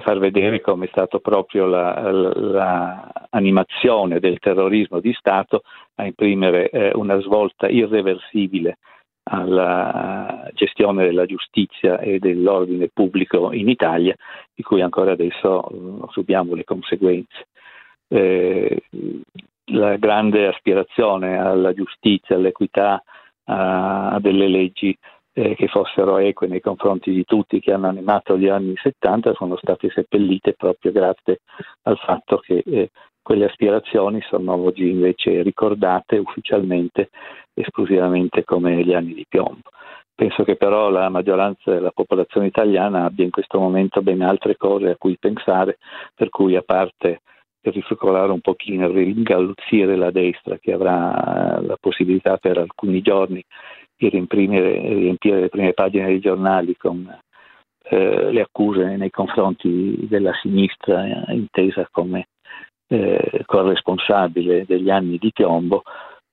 G: far vedere come è stata proprio l'animazione la, del terrorismo di Stato a imprimere una svolta irreversibile alla gestione della giustizia e dell'ordine pubblico in Italia, di cui ancora adesso subiamo le conseguenze. Eh, la grande aspirazione alla giustizia, all'equità, a, a delle leggi eh, che fossero eque nei confronti di tutti che hanno animato gli anni 70 sono state seppellite proprio grazie al fatto che eh, quelle aspirazioni sono oggi invece ricordate ufficialmente esclusivamente come gli anni di piombo. Penso che però la maggioranza della popolazione italiana abbia in questo momento ben altre cose a cui pensare, per cui a parte rifoccolare un pochino, ringalluzzire la destra che avrà la possibilità per alcuni giorni di riempire le prime pagine dei giornali con eh, le accuse nei confronti della sinistra eh, intesa come eh, corresponsabile degli anni di piombo,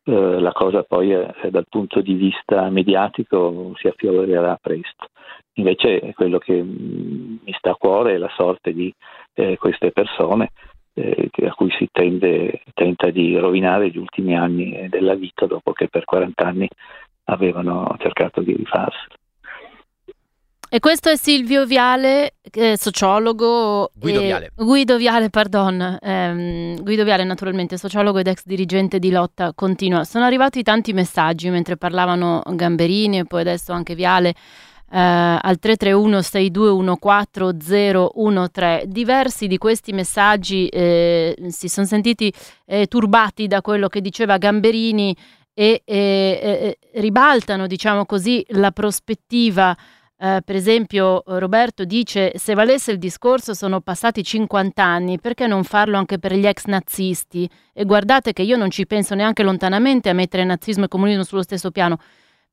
G: eh, la cosa poi eh, dal punto di vista mediatico si affiorerà presto. Invece quello che mm, mi sta a cuore è la sorte di eh, queste persone eh, a cui si tende, tenta di rovinare gli ultimi anni della vita dopo che per 40 anni avevano cercato di rifarselo.
A: E questo è Silvio Viale, eh, sociologo.
B: Guido
A: e...
B: Viale.
A: Guido Viale, pardon. Ehm, Guido Viale, naturalmente, sociologo ed ex dirigente di lotta continua. Sono arrivati tanti messaggi mentre parlavano Gamberini e poi adesso anche Viale. Eh, al 331-6214-013. Diversi di questi messaggi eh, si sono sentiti eh, turbati da quello che diceva Gamberini e ribaltano, diciamo così, la prospettiva eh, per esempio Roberto dice se valesse il discorso sono passati 50 anni, perché non farlo anche per gli ex nazisti? E guardate che io non ci penso neanche lontanamente a mettere nazismo e comunismo sullo stesso piano.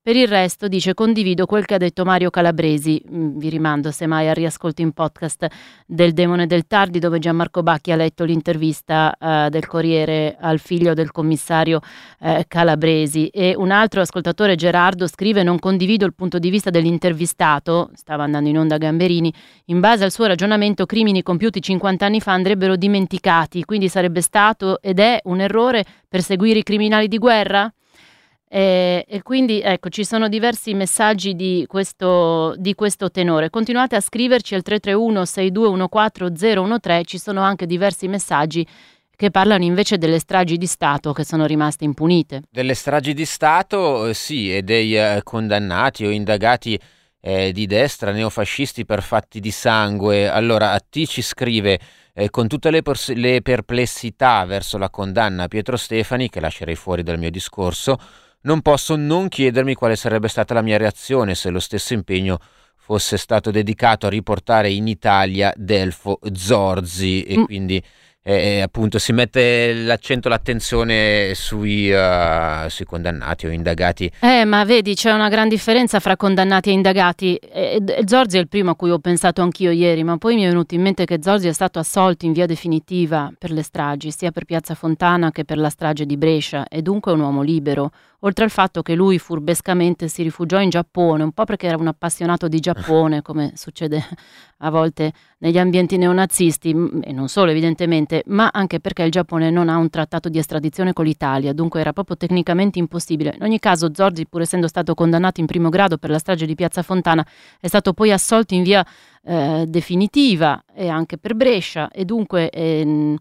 A: Per il resto, dice, condivido quel che ha detto Mario Calabresi, mm, vi rimando semmai al riascolto in podcast del Demone del Tardi, dove Gianmarco Bacchi ha letto l'intervista uh, del Corriere al figlio del commissario uh, Calabresi. E un altro ascoltatore, Gerardo, scrive, non condivido il punto di vista dell'intervistato, stava andando in onda Gamberini, in base al suo ragionamento crimini compiuti 50 anni fa andrebbero dimenticati, quindi sarebbe stato ed è un errore perseguire i criminali di guerra? E, e, quindi ecco, ci sono diversi messaggi di questo, di questo tenore. Continuate a scriverci al 331 6214 013, ci sono anche diversi messaggi che parlano invece delle stragi di Stato che sono rimaste impunite.
B: Delle stragi di Stato, eh, sì, e dei eh, condannati o indagati eh, di destra, neofascisti per fatti di sangue. Allora, a T ci scrive eh, con tutte le, pers- le perplessità verso la condanna a Pietro Stefani, che lascerei fuori dal mio discorso, non posso non chiedermi quale sarebbe stata la mia reazione se lo stesso impegno fosse stato dedicato a riportare in Italia Delfo Zorzi e mm. quindi eh, appunto si mette l'accento, l'attenzione sui, uh, sui, condannati o indagati.
A: Eh, ma vedi, c'è una gran differenza fra condannati e indagati. E, e, Zorzi è il primo a cui ho pensato anch'io ieri, ma poi mi è venuto in mente che Zorzi è stato assolto in via definitiva per le stragi, sia per Piazza Fontana che per la strage di Brescia, e dunque è un uomo libero. Oltre al fatto che lui furbescamente si rifugiò in Giappone, un po' perché era un appassionato di Giappone, come succede a volte negli ambienti neonazisti, e non solo evidentemente, ma anche perché il Giappone non ha un trattato di estradizione con l'Italia, dunque era proprio tecnicamente impossibile. In ogni caso Zorzi, pur essendo stato condannato in primo grado per la strage di Piazza Fontana, è stato poi assolto in via eh, definitiva e anche per Brescia e dunque... Eh,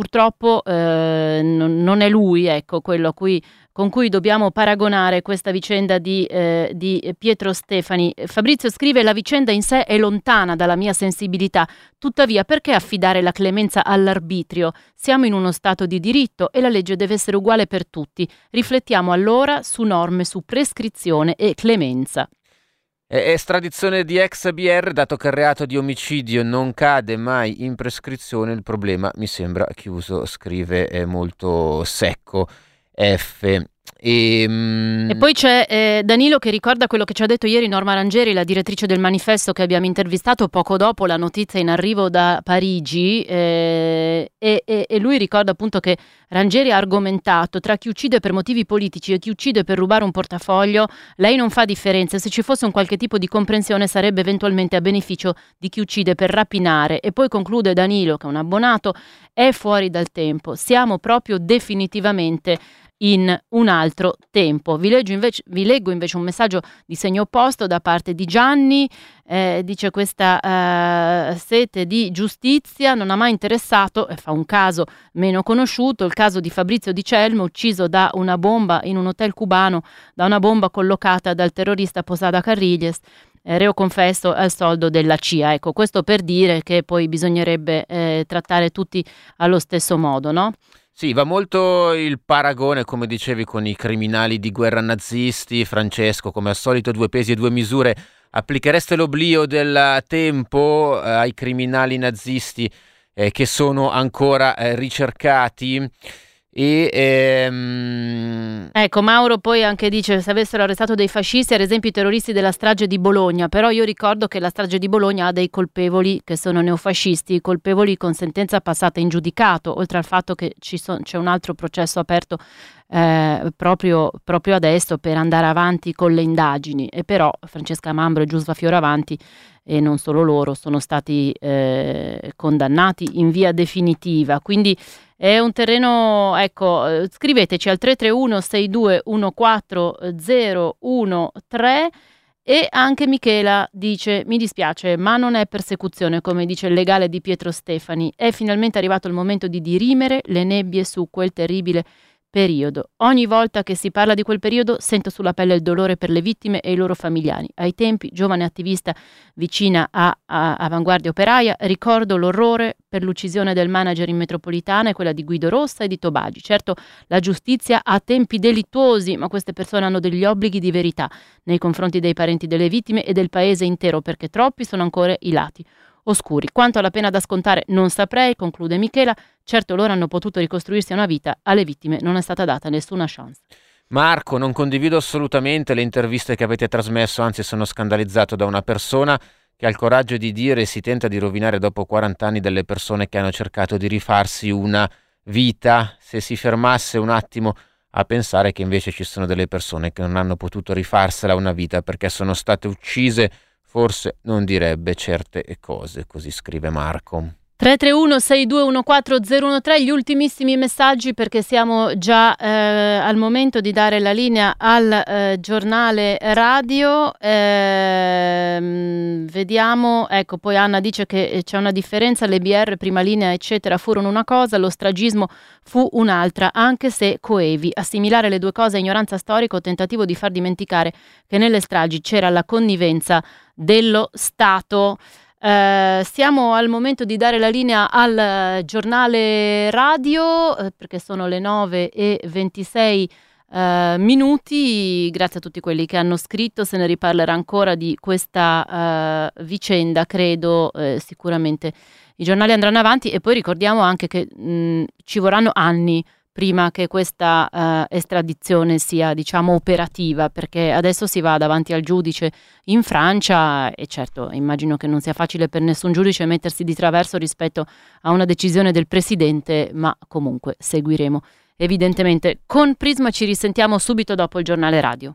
A: purtroppo eh, non, è lui ecco, quello cui, con cui dobbiamo paragonare questa vicenda di, eh, di, Pietro Stefani. Fabrizio scrive la vicenda in sé è lontana dalla mia sensibilità, tuttavia perché affidare la clemenza all'arbitrio? Siamo in uno Stato di diritto e la legge deve essere uguale per tutti. Riflettiamo allora su norme su prescrizione e clemenza.
B: Estradizione di ex BR, dato che il reato di omicidio non cade mai in prescrizione, il problema mi sembra chiuso, scrive molto secco F.
A: E, mm, e, poi c'è eh, Danilo che ricorda quello che ci ha detto ieri Norma Rangeri, la direttrice del manifesto che abbiamo intervistato poco dopo la notizia in arrivo da Parigi eh, e, e, e, lui ricorda appunto che Rangeri ha argomentato tra chi uccide per motivi politici e chi uccide per rubare un portafoglio, lei non fa differenza, se ci fosse un qualche tipo di comprensione sarebbe eventualmente a beneficio di chi uccide per rapinare. E poi conclude Danilo che è un abbonato, è fuori dal tempo, siamo proprio definitivamente in un altro tempo. Vi, invece, vi, leggo invece un messaggio di segno opposto da parte di Gianni, eh, dice questa eh, sete di giustizia non ha mai interessato, e fa un caso meno conosciuto, il caso di Fabrizio Di Celmo ucciso da una bomba in un hotel cubano, da una bomba collocata dal terrorista Posada Carriles. Eh, reo confesso al soldo della CIA. Ecco, questo per dire che poi bisognerebbe eh, trattare tutti allo stesso modo, no?
B: Sì, va molto il paragone, come dicevi, con i criminali di guerra nazisti. Francesco, come al solito, due pesi e due misure. Applichereste l'oblio del tempo eh, ai criminali nazisti eh, che sono ancora eh, ricercati? E, ehm...
A: Ecco, Mauro poi anche dice se avessero arrestato dei fascisti, ad esempio i terroristi della strage di Bologna, però io ricordo che la strage di Bologna ha dei colpevoli che sono neofascisti, colpevoli con sentenza passata in giudicato, oltre al fatto che so- c'è un altro processo aperto eh, proprio, proprio, adesso per andare avanti con le indagini. E però Francesca Mambro e Giusva Fioravanti, e non solo loro, sono stati eh, condannati in via definitiva. Quindi è un terreno, ecco, eh, scriveteci al 331 6214 013 e anche Michela dice: Mi dispiace, ma non è persecuzione, come dice il legale di Pietro Stefani. È finalmente arrivato il momento di dirimere le nebbie su quel terribile periodo. Ogni volta che si parla di quel periodo sento sulla pelle il dolore per le vittime e i loro familiari. Ai tempi, giovane attivista vicina a, a Avanguardia Operaia, ricordo l'orrore per l'uccisione del manager in metropolitana e quella di Guido Rossa e di Tobagi. Certo, la giustizia ha tempi delittuosi, ma queste persone hanno degli obblighi di verità nei confronti dei parenti delle vittime e del paese intero, perché troppi sono ancora i lati oscuri. Quanto alla pena da scontare non saprei, conclude Michela, certo loro hanno potuto ricostruirsi una vita, alle vittime non è stata data nessuna chance.
B: Marco, non condivido assolutamente le interviste che avete trasmesso, anzi sono scandalizzato da una persona che ha il coraggio di dire si tenta di rovinare dopo 40 anni delle persone che hanno cercato di rifarsi una vita, se si fermasse un attimo a pensare che invece ci sono delle persone che non hanno potuto rifarsela una vita perché sono state uccise forse non direbbe certe cose, così scrive Marco.
A: 331-6214013, gli ultimissimi messaggi perché siamo già eh, al momento di dare la linea al eh, giornale radio. Eh, vediamo, ecco, poi Anna dice che c'è una differenza, le BR, prima linea, eccetera, furono una cosa, lo stragismo fu un'altra, anche se coevi. Assimilare le due cose è ignoranza storica o tentativo di far dimenticare che nelle stragi c'era la connivenza dello Stato. Eh, siamo al momento di dare la linea al giornale radio eh, perché sono le 9 e 26 eh, minuti. Grazie a tutti quelli che hanno scritto, se ne riparlerà ancora di questa eh, vicenda, credo eh, sicuramente i giornali andranno avanti e poi ricordiamo anche che mh, ci vorranno anni prima che questa uh, estradizione sia diciamo operativa perché adesso si va davanti al giudice in Francia e certo immagino che non sia facile per nessun giudice mettersi di traverso rispetto a una decisione del presidente ma comunque seguiremo evidentemente. Con Prisma ci risentiamo subito dopo il giornale radio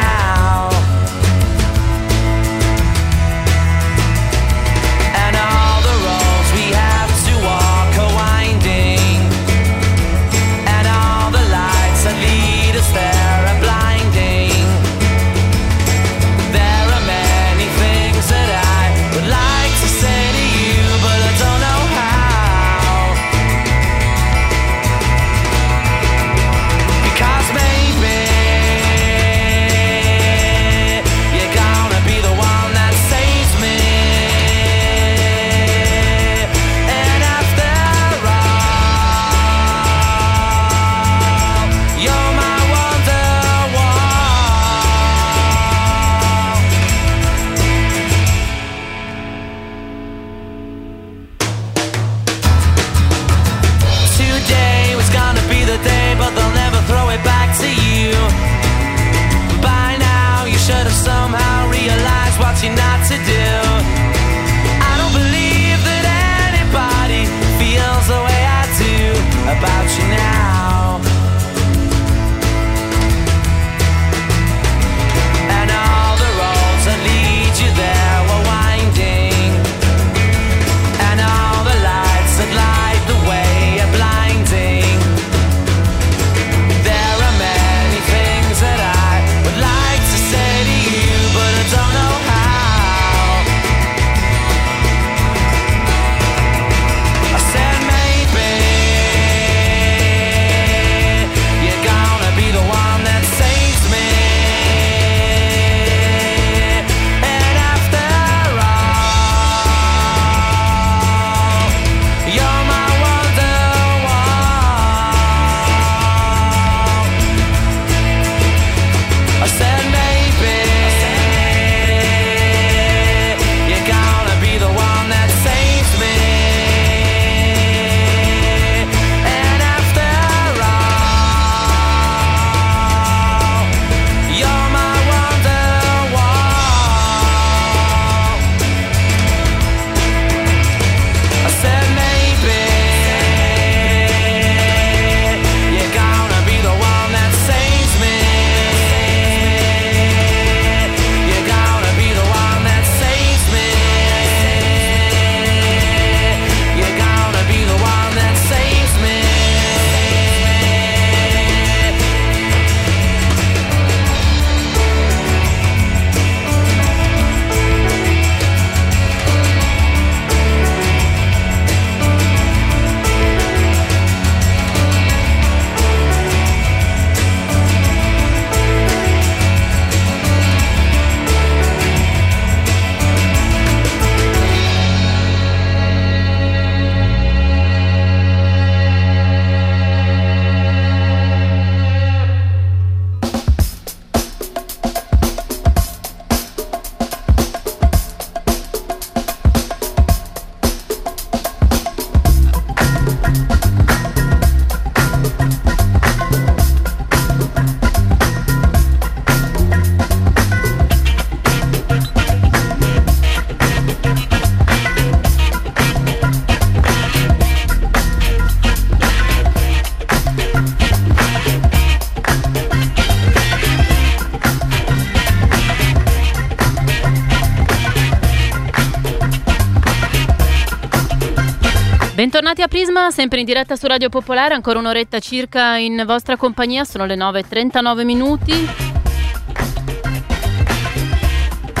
A: Bentornati a Prisma, sempre in diretta su Radio Popolare, ancora un'oretta circa in vostra compagnia, sono le 9.39 minuti.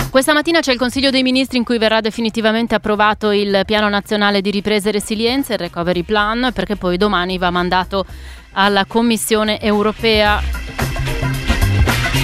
A: Questa mattina c'è il Consiglio dei Ministri in cui verrà definitivamente approvato il Piano Nazionale di Ripresa e Resilienza, il Recovery Plan, perché poi domani va mandato alla Commissione europea.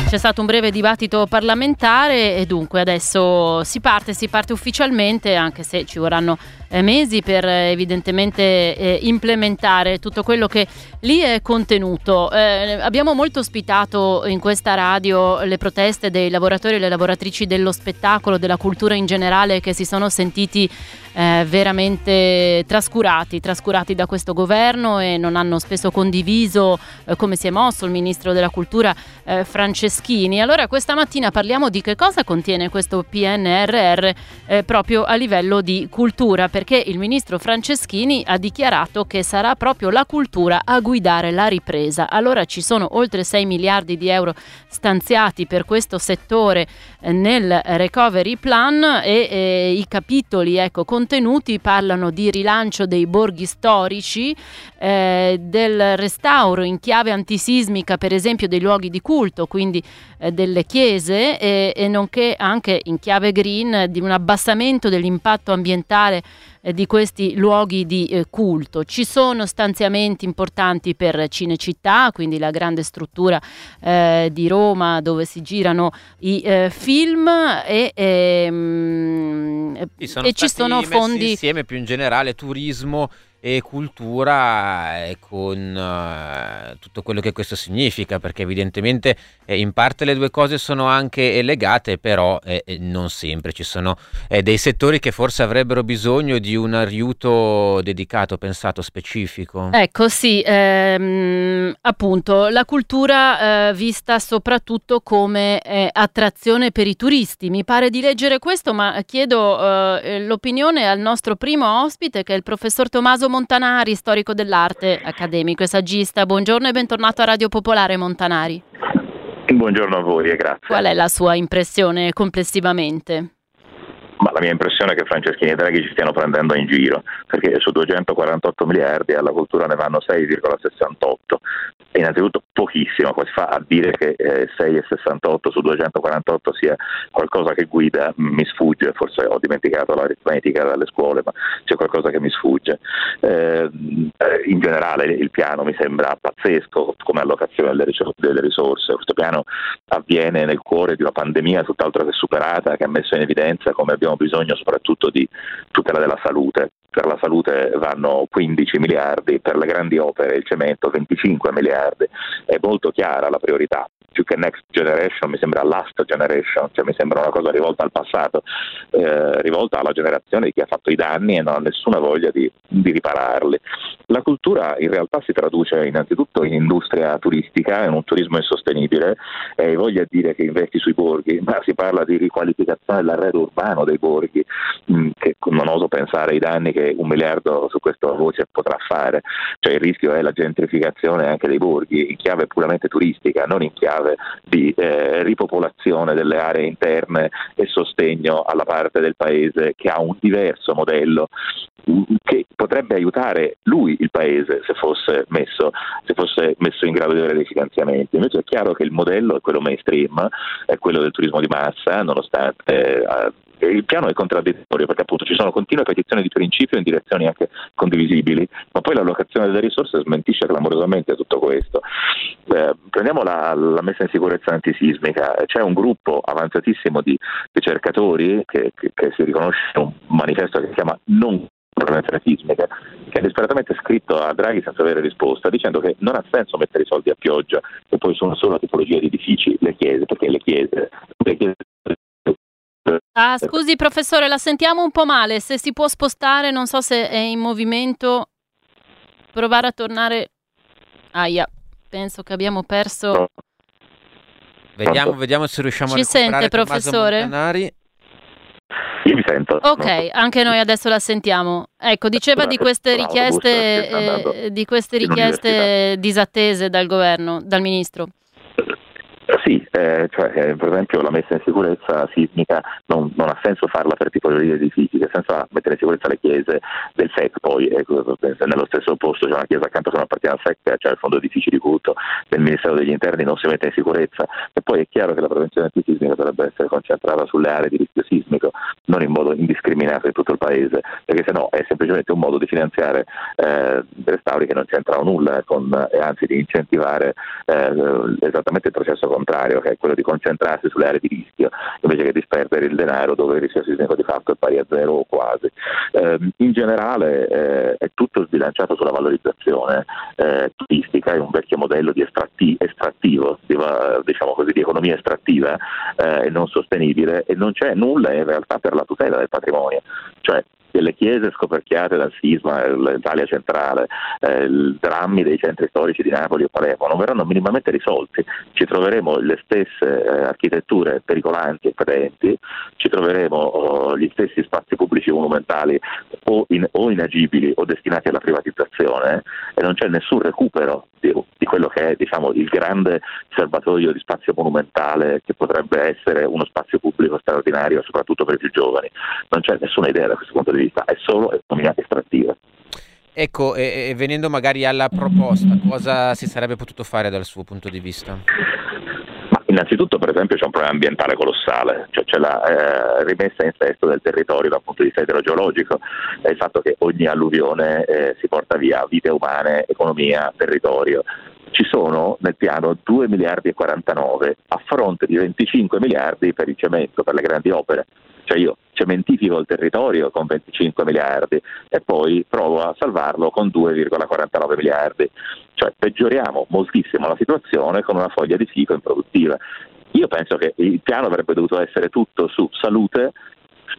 A: C'è stato un breve dibattito parlamentare e dunque adesso si parte, si parte ufficialmente, anche se ci vorranno eh, mesi per eh, evidentemente eh, implementare tutto quello che lì è contenuto. Eh, abbiamo molto ospitato in questa radio le proteste dei lavoratori e le lavoratrici dello spettacolo, della cultura in generale che si sono sentiti eh, veramente trascurati, trascurati da questo governo e non hanno spesso condiviso eh, come si è mosso il ministro della cultura eh, Franceschini. Allora questa mattina parliamo di che cosa contiene questo PNRR eh, proprio a livello di cultura, perché il ministro Franceschini ha dichiarato che sarà proprio la cultura a guidare la ripresa. Allora ci sono oltre 6 miliardi di euro stanziati per questo settore eh, nel recovery plan e eh, i capitoli ecco, contenuti contenuti parlano di rilancio dei borghi storici, eh, del restauro in chiave antisismica per esempio dei luoghi di culto, quindi eh, delle chiese e, e, nonché anche in chiave green di un abbassamento dell'impatto ambientale eh, di questi luoghi di eh, culto. Ci sono stanziamenti importanti per Cinecittà, quindi la grande struttura eh, di Roma dove si girano i eh, film e, ehm, e ci sono fondi
B: insieme più in generale turismo e cultura e con uh, tutto quello che questo significa, perché evidentemente eh, in parte le due cose sono anche legate, però eh, non sempre. Ci sono eh, dei settori che forse avrebbero bisogno di un aiuto dedicato, pensato, specifico.
A: Ecco, sì, ehm, appunto, la cultura eh, vista soprattutto come eh, attrazione per i turisti. Mi pare di leggere questo, ma chiedo l'opinione al nostro primo ospite, che è il professor Tommaso Montanari, storico dell'arte, accademico e saggista. Buongiorno e bentornato a Radio Popolare Montanari.
H: Buongiorno a voi e grazie.
A: Qual è la sua impressione complessivamente?
H: La mia impressione è che Franceschini e Draghi ci stiano prendendo in giro, perché su 248 miliardi alla cultura ne vanno 6,68. E innanzitutto pochissimo, come si fa a dire che eh, 6,68 su 248 sia qualcosa che guida, mi sfugge, forse ho dimenticato l'aritmetica dalle scuole, ma c'è qualcosa che mi sfugge. Eh, in generale il piano mi sembra pazzesco come allocazione delle risorse, questo piano avviene nel cuore di una pandemia tutt'altro che superata che ha messo in evidenza come abbiamo bisogno soprattutto di tutela della salute. Per la salute vanno 15 miliardi, per le grandi opere il cemento 25 miliardi. È molto chiara la priorità più che next generation mi sembra last generation, cioè mi sembra una cosa rivolta al passato, eh, rivolta alla generazione di chi ha fatto i danni e non ha nessuna voglia di, di, ripararli. La cultura in realtà si traduce innanzitutto in industria turistica, in un turismo insostenibile, e voglia dire che investi sui borghi, ma si parla di riqualificazione dell'arredo urbano dei borghi, mh, mm, che non oso pensare ai danni che un miliardo su questa voce potrà fare, cioè il rischio è la gentrificazione anche dei borghi in chiave puramente turistica, non in chiave chiave di eh, ripopolazione delle aree interne e sostegno alla parte del paese che ha un diverso modello mm, che potrebbe aiutare lui il paese se fosse messo, se fosse messo in grado di avere dei finanziamenti. Invece è chiaro che il modello è quello mainstream, è quello del turismo di massa, nonostante eh, il piano è contraddittorio perché appunto ci sono continue petizioni di principio in direzioni anche condivisibili, ma poi l'allocazione delle risorse smentisce clamorosamente tutto questo. Eh, prendiamo la, la, messa in sicurezza antisismica, c'è un gruppo avanzatissimo di ricercatori che, che, che si riconosce in un manifesto che si chiama Non prevenzione sismica, che ha disperatamente scritto a Draghi senza avere risposta, dicendo che non ha senso mettere i soldi a pioggia e poi su una sola tipologia di edifici, le chiese, perché le chiese, le chiese
A: Ah, scusi professore, la sentiamo un po' male. Se si può spostare, non so se è in movimento, provare a tornare. Aia, penso che abbiamo perso.
B: Vediamo, vediamo se riusciamo
A: Ci
B: a
A: sente, professore?
H: Io mi sento.
A: Ok, no. anche noi adesso la sentiamo. Ecco, diceva di queste richieste, eh, di queste richieste disattese dal governo, dal ministro.
H: Sì, eh, cioè, eh, per esempio la messa in sicurezza sismica non, non, ha senso farla per tipologie di edifici, ha senso mettere in sicurezza le chiese del SEC, poi? Ecco, nello stesso posto c'è una chiesa accanto che non appartiene al SEC, c'è il fondo edifici di culto del Ministero degli Interni, non si mette in sicurezza. E poi è chiaro che la prevenzione antisismica dovrebbe essere concentrata sulle aree di rischio sismico, non in modo indiscriminato in tutto il Paese, perché se no è semplicemente un modo di finanziare eh, restauri che non c'entrano nulla con, e anzi di incentivare eh, esattamente il processo contrario, che è quello di concentrarsi sulle aree di rischio invece che di sperdere il denaro dove il rischio sismico di fatto è pari a zero o quasi. Eh, in generale eh, è tutto sbilanciato sulla valorizzazione eh, turistica, è un vecchio modello di estratti- estrattivo, di, diciamo così, di economia estrattiva eh, e non sostenibile e non c'è nulla in realtà per la tutela del patrimonio. Cioè, le chiese scoperchiate dal sisma, l'Italia centrale, eh, i drammi dei centri storici di Napoli o Palermo non verranno minimamente risolti. Ci troveremo le stesse eh, architetture pericolanti e fedenti, ci troveremo oh, gli stessi spazi pubblici monumentali o, in, o, inagibili o destinati alla privatizzazione e non c'è nessun recupero di, di quello che è diciamo, il grande serbatoio di spazio monumentale che potrebbe essere uno spazio pubblico straordinario soprattutto per i più giovani. Non c'è nessuna idea da questo punto di vista vista, è solo economia estrattiva.
B: Ecco, e, e venendo magari alla proposta, cosa si sarebbe potuto fare dal suo punto di vista?
H: Innanzitutto, per esempio, c'è un problema ambientale colossale, cioè c'è la eh, rimessa in sesto del territorio dal punto di vista idrogeologico, il fatto che ogni alluvione eh, si porta via vite umane, economia, territorio. Ci sono nel piano 2 miliardi e 49 a fronte di 25 miliardi per il cemento, per le grandi opere. Cioè io cementifico il territorio con 25 miliardi e poi provo a salvarlo con 2,49 miliardi. Cioè peggioriamo moltissimo la situazione con una foglia di fico improduttiva. Io penso che il piano avrebbe dovuto essere tutto su salute,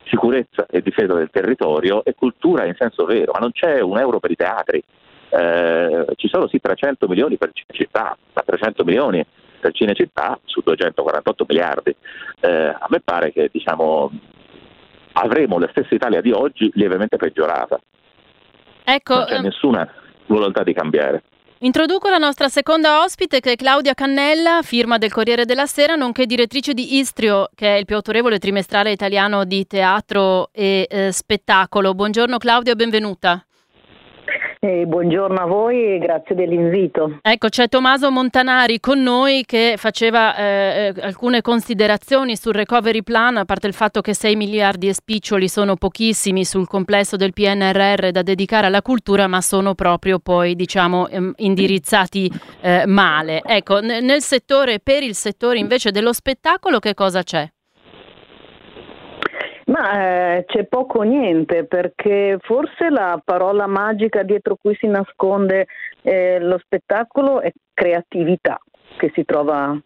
H: sicurezza e difesa del territorio e cultura in senso vero, ma non c'è un euro per i teatri. Eh, ci sono sì 300 milioni per Cinecittà, ma 300 milioni per Cinecittà su 248 miliardi. Eh, a me pare che diciamo, avremo la stessa Italia di oggi lievemente peggiorata.
A: Ecco,
H: non c'è ehm... nessuna volontà di cambiare.
A: Introduco la nostra seconda ospite che è Claudia Cannella, firma del Corriere della Sera, nonché direttrice di Istrio, che è il più autorevole trimestrale italiano di teatro e eh, spettacolo. Buongiorno Claudia, benvenuta.
I: Eh, buongiorno a voi e grazie dell'invito.
A: Ecco, c'è Tommaso Montanari con noi che faceva eh, eh alcune considerazioni sul recovery plan, a parte il fatto che 6 miliardi e spiccioli sono pochissimi sul complesso del PNRR da dedicare alla cultura, ma sono proprio poi, diciamo, ehm, indirizzati eh, male. Ecco, nel settore, per il settore invece dello spettacolo, che cosa c'è?
I: Ma eh, c'è poco o niente perché forse la parola magica dietro cui si nasconde eh, lo spettacolo è creatività che si trova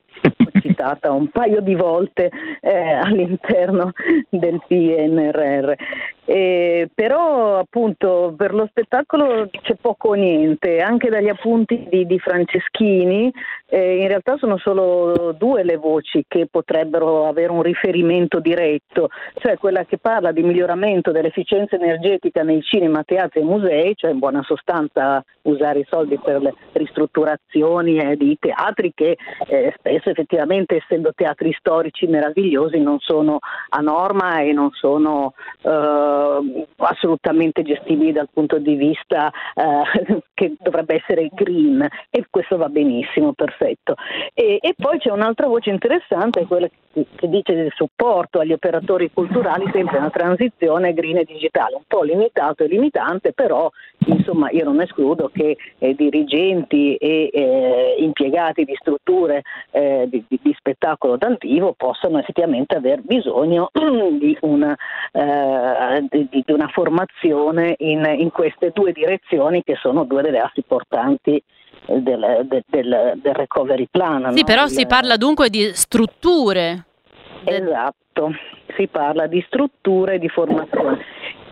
I: citata un paio di volte eh, all'interno del PNRR. Eh, però appunto per lo spettacolo c'è poco o niente, anche dagli appunti di, di Franceschini eh, in realtà sono solo due le voci che potrebbero avere un riferimento diretto, cioè quella che parla di miglioramento dell'efficienza energetica nei cinema, teatri e musei, cioè in buona sostanza usare i soldi per le ristrutturazioni eh, di teatri che eh, spesso effettivamente essendo teatri storici meravigliosi non sono a norma e non sono eh, assolutamente gestibili dal punto di vista eh, che dovrebbe essere green e questo va benissimo, perfetto. E, e poi c'è un'altra voce interessante, quella che, che dice del supporto agli operatori culturali sempre una transizione green e digitale, un po' limitato e limitante, però insomma io non escludo che eh, dirigenti e eh, impiegati di strutture eh, di, di, spettacolo dal vivo possano effettivamente aver bisogno di una, eh, di, di una formazione in, in, queste due direzioni che sono due delle assi portanti eh, del, del, del, del recovery plan.
A: Sì,
I: no?
A: però Il, si parla dunque di strutture.
I: Esatto, si parla di strutture di formazione.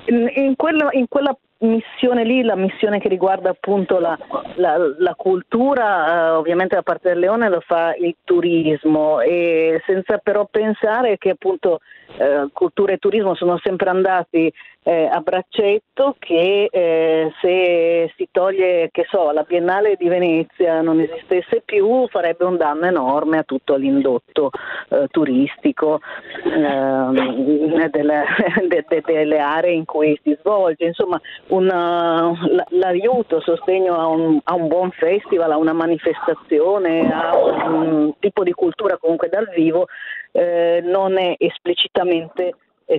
I: In, in, quella, in quella missione lì, la missione che riguarda appunto la, la, la cultura, eh, ovviamente da parte del Leone lo fa il turismo e senza però pensare che appunto eh, cultura e turismo sono sempre andati eh, a braccetto che eh, se si toglie, che so, la Biennale di Venezia non esistesse più farebbe un danno enorme a tutto l'indotto eh, turistico ehm, delle, de, de, delle, aree in cui si svolge. Insomma, una, l'aiuto, il sostegno a un, a un, buon festival, a una manifestazione, a un tipo di cultura comunque dal vivo eh, non è esplicitamente eh,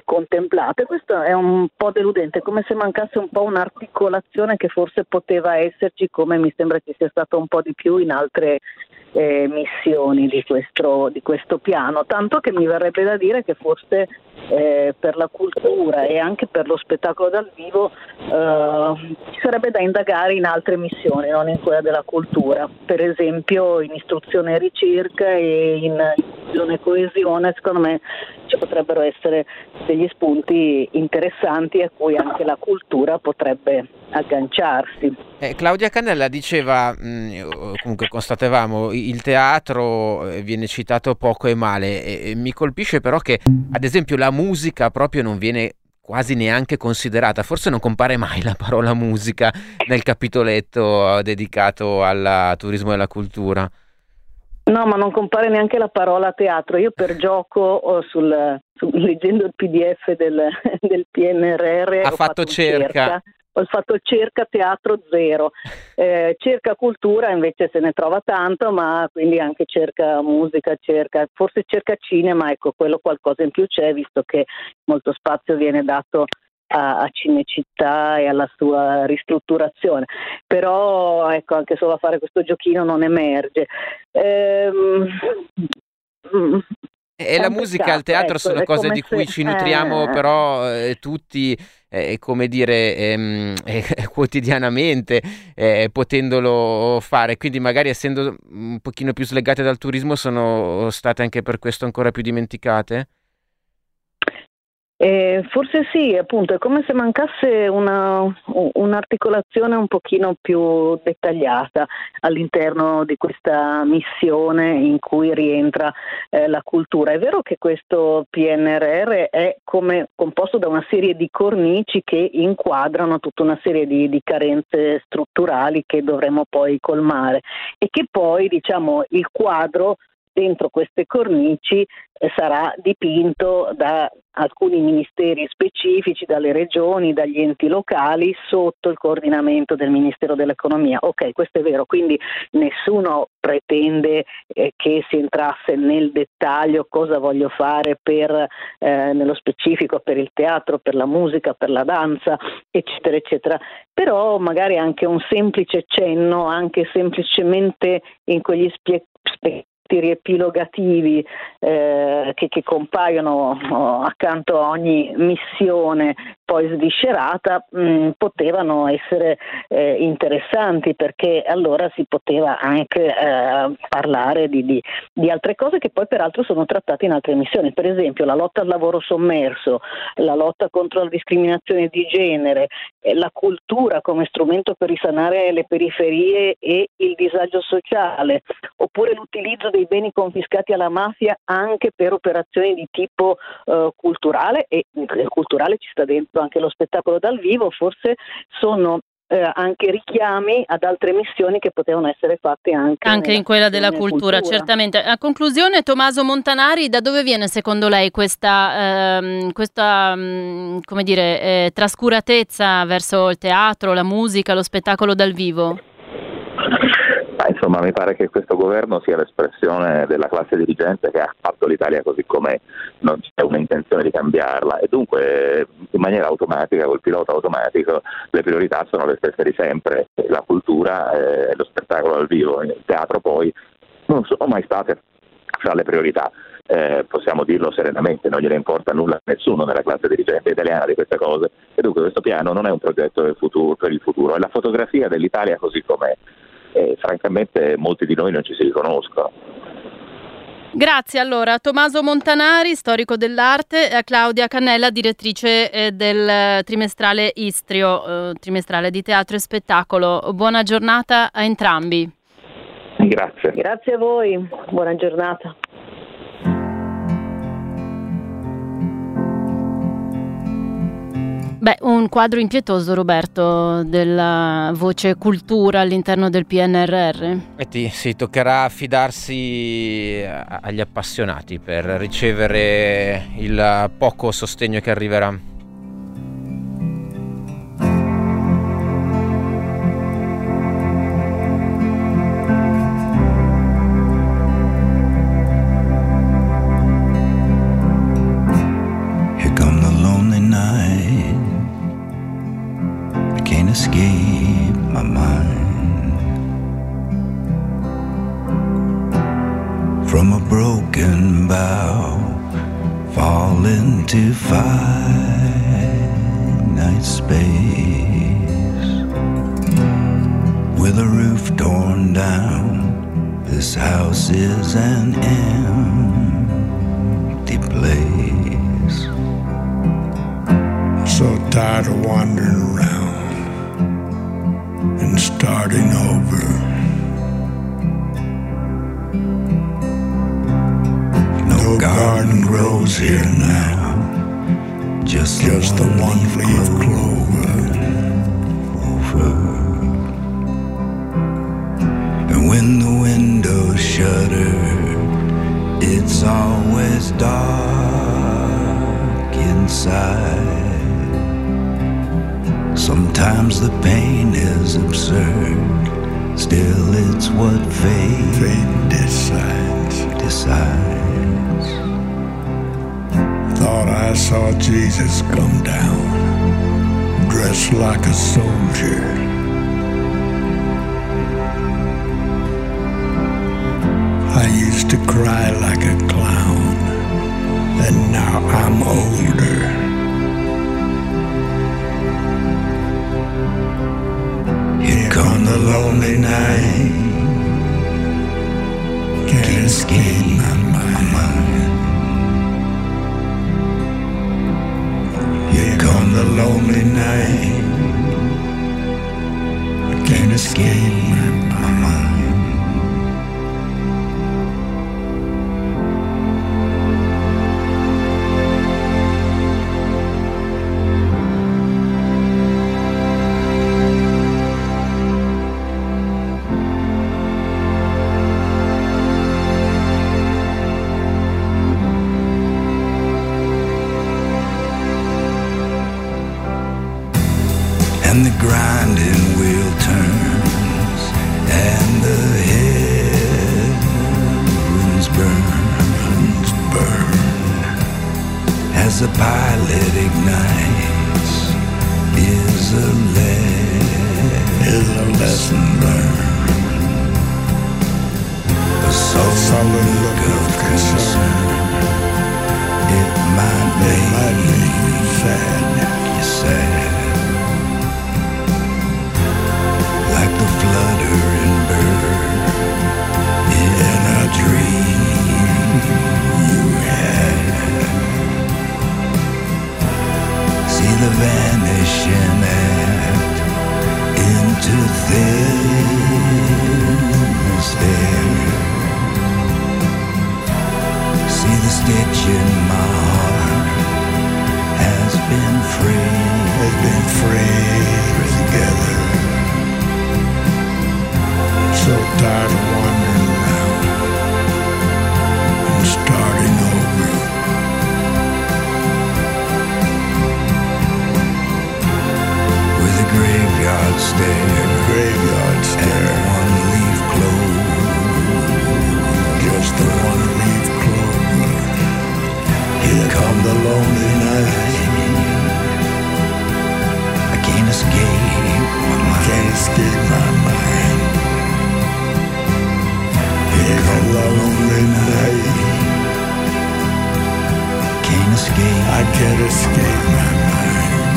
I: contemplate. Questo è un po' deludente, come se mancasse un po' un'articolazione che forse poteva esserci, come mi sembra ci sia stato un po' di più in altre eh, missioni di questo, di questo, piano, tanto che mi verrebbe da dire che forse eh, per la cultura e anche per lo spettacolo dal vivo eh, ci sarebbe da indagare in altre missioni, non in quella della cultura, per esempio in istruzione e ricerca e in inclusione e coesione, secondo me ci potrebbero essere degli spunti interessanti a cui anche la cultura potrebbe agganciarsi.
B: Eh, Claudia Cannella diceva, mh, mm, comunque constatavamo, il teatro eh, viene citato poco e male, e, e mi colpisce però che ad esempio la musica proprio non viene quasi neanche considerata, forse non compare mai la parola musica nel capitoletto dedicato al turismo e alla cultura.
I: No, ma non compare neanche la parola teatro. Io per gioco sul, sul, leggendo il PDF del, del PNRR
B: ha fatto cerca. cerca.
I: Ho fatto cerca teatro zero, eh, cerca cultura invece se ne trova tanto, ma quindi anche cerca musica, cerca, forse cerca cinema, ecco quello qualcosa in più c'è visto che molto spazio viene dato a, Cinecittà e alla sua ristrutturazione, però ecco, anche solo a fare questo giochino non emerge. Ehm,
B: e la musica e il teatro ecco, sono cose di cui se... ci nutriamo eh... però eh, tutti, eh, come dire, ehm, eh, quotidianamente, eh, potendolo fare. Quindi magari essendo un pochino più slegate dal turismo sono state anche per questo ancora più dimenticate?
I: Eh, forse sì, appunto, è come se mancasse una, un'articolazione un pochino più dettagliata all'interno di questa missione in cui rientra eh, la cultura. È vero che questo PNRR è come composto da una serie di cornici che inquadrano tutta una serie di, di carenze strutturali che dovremo poi colmare e che poi diciamo il quadro dentro queste cornici eh, sarà dipinto da alcuni ministeri specifici, dalle regioni, dagli enti locali sotto il coordinamento del Ministero dell'Economia. Ok, questo è vero, quindi nessuno pretende eh, che si entrasse nel dettaglio cosa voglio fare per, eh, nello specifico per il teatro, per la musica, per la danza, eccetera, eccetera. Però magari anche un semplice cenno, anche semplicemente in quegli spie- riepilogativi eh, che, che, compaiono oh, accanto a ogni missione poi sviscerata mh, mm, potevano essere eh, interessanti perché allora si poteva anche eh, parlare di, di, di, altre cose che poi peraltro sono trattate in altre missioni, per esempio la lotta al lavoro sommerso, la lotta contro la discriminazione di genere, eh, la cultura come strumento per risanare le periferie e il disagio sociale, oppure l'utilizzo dei beni confiscati alla mafia anche per operazioni di tipo eh, culturale e nel culturale ci sta dentro anche lo spettacolo dal vivo, forse sono eh, anche richiami ad altre missioni che potevano essere fatte anche,
A: anche in quella della cultura, cultura, certamente. A conclusione, Tommaso Montanari, da dove viene secondo lei questa, ehm, questa mm, come dire, eh, trascuratezza verso il teatro, la musica, lo spettacolo dal vivo?
H: insomma, mi pare che questo governo sia l'espressione della classe dirigente che ha fatto l'Italia così com'è, non c'è un'intenzione di cambiarla. E dunque in maniera automatica, col pilota automatico, le priorità sono le stesse di sempre, la cultura e lo spettacolo dal vivo, il teatro poi non sono mai state fra le priorità. Eh, possiamo dirlo serenamente, non gliene importa nulla a nessuno nella classe dirigente italiana di queste cose. E dunque questo piano non è un progetto futuro, per il futuro, è la fotografia dell'Italia così com'è e francamente molti di noi non ci si riconoscono.
A: Grazie allora a Tommaso Montanari, storico dell'arte, e a Claudia Cannella, direttrice eh, del trimestrale Istrio, eh, trimestrale di teatro e spettacolo. Buona giornata a entrambi.
H: Grazie.
I: Grazie a voi, buona giornata.
A: Beh, un quadro impietoso, Roberto, della voce cultura all'interno del PNRR.
B: E sì, toccherà affidarsi agli appassionati per ricevere il poco sostegno che arriverà.
J: Sullen look of concern. It might make
K: you sad.
J: sad. Like the fluttering bird in a dream you had. See the vanishing act into thinness there. See the stitch in my heart has been free.
K: Has been free together. So tired of wandering around and starting over.
J: with a graveyard stare
K: Graveyard
J: and one leaf closed.
K: Just the one.
J: Here come the lonely night. I can't escape mind.
K: Can't escape my mind. Here come the lonely night.
J: Can't escape.
K: I can't escape my mind.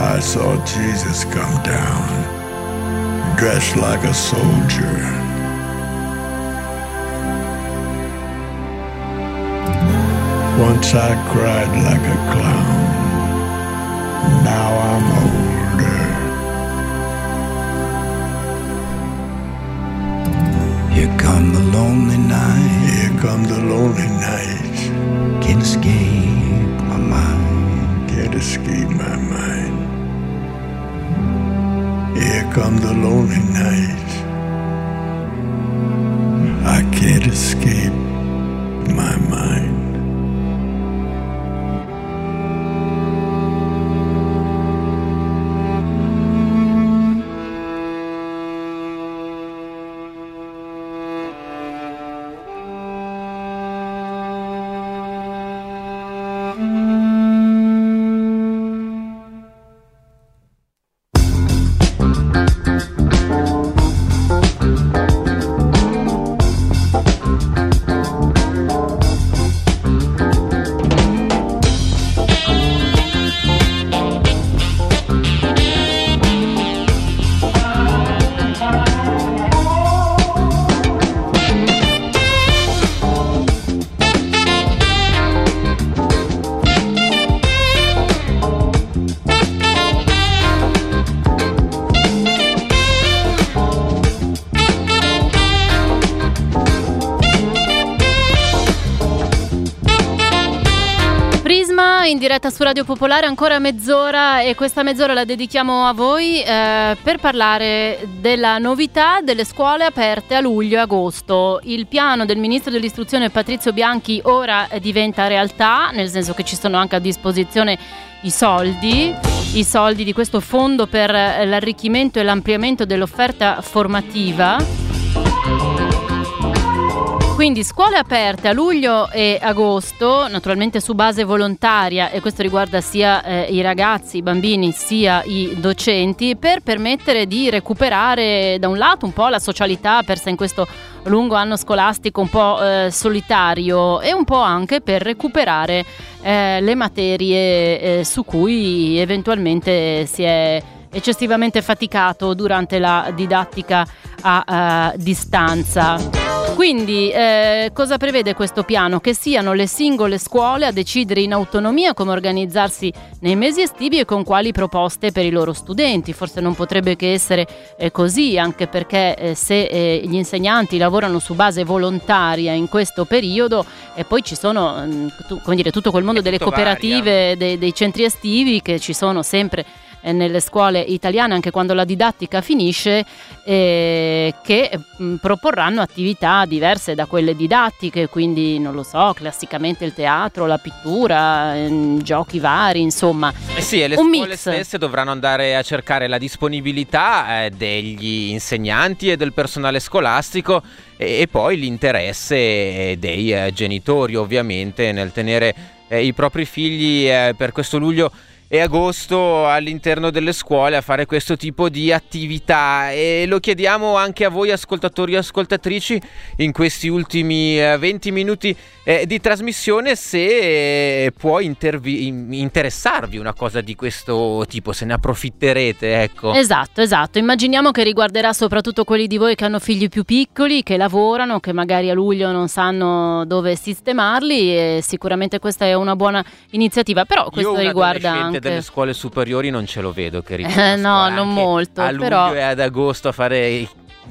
K: I saw Jesus come down, dressed like a soldier. Once I cried like a clown. Now I'm older.
J: Here come the lonely night.
K: Here come the lonely nights.
J: Can't escape my mind.
K: Can't escape my mind. Here come the lonely nights. I can't escape
A: in diretta su Radio Popolare ancora mezz'ora e questa mezz'ora la dedichiamo a voi eh, per parlare della novità delle scuole aperte a luglio e agosto. Il piano del ministro dell'istruzione Patrizio Bianchi ora diventa realtà, nel senso che ci sono anche a disposizione i soldi, i soldi di questo fondo per l'arricchimento e l'ampliamento dell'offerta formativa quindi scuole aperte a luglio e agosto, naturalmente su base volontaria e questo riguarda sia eh, i ragazzi, i bambini sia i docenti per permettere di recuperare da un lato un po' la socialità persa in questo lungo anno scolastico un po' eh, solitario e un po' anche per recuperare eh, le materie eh, su cui eventualmente si è eccessivamente faticato durante la didattica a uh, distanza. Quindi eh, cosa prevede questo piano? Che siano le singole scuole a decidere in autonomia come organizzarsi nei mesi estivi e con quali proposte per i loro studenti. Forse non potrebbe che essere eh, così, anche perché eh, se eh, gli insegnanti lavorano su base volontaria in questo periodo e poi ci sono mh, mm, tu, dire, tutto quel mondo delle cooperative, dei, dei centri estivi che ci sono sempre eh, nelle scuole italiane anche quando la didattica finisce eh, che mh, mm, proporranno attività diverse da quelle didattiche, quindi non lo so, classicamente il teatro, la pittura, eh, giochi vari, insomma.
B: Eh sì, e le scuole
A: mix.
B: stesse dovranno andare a cercare la disponibilità eh, degli insegnanti e del personale scolastico e, e poi l'interesse dei eh, genitori ovviamente nel tenere i propri figli per questo luglio e agosto all'interno delle scuole a fare questo tipo di attività e lo chiediamo anche a voi ascoltatori e ascoltatrici in questi ultimi 20 eh, minuti eh, di trasmissione se eh, può intervi- interessarvi una cosa di questo tipo, se ne approfitterete, ecco.
A: Esatto, esatto. Immaginiamo che riguarderà soprattutto quelli di voi che hanno figli più piccoli, che lavorano, che magari a luglio non sanno dove sistemarli e sicuramente questa è una buona iniziativa, però questo riguarda anche
B: delle scuole superiori non ce lo vedo che
A: ritorna eh, no, non molto,
B: a luglio
A: però...
B: e ad agosto a fare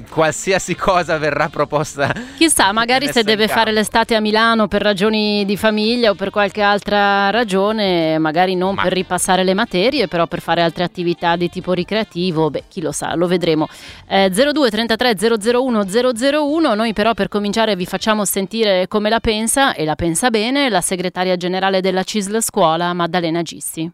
B: qualsiasi cosa verrà proposta.
A: Chissà, magari se deve fare l'estate a Milano per ragioni di famiglia o per qualche altra ragione, magari non Ma... per ripassare le materie, però per fare altre attività di tipo ricreativo, beh, chi lo sa, lo vedremo. Eh, 02 33 001 001, noi però per cominciare vi facciamo sentire come la pensa, e la pensa bene, la segretaria generale della CISL Scuola, Maddalena Gissi.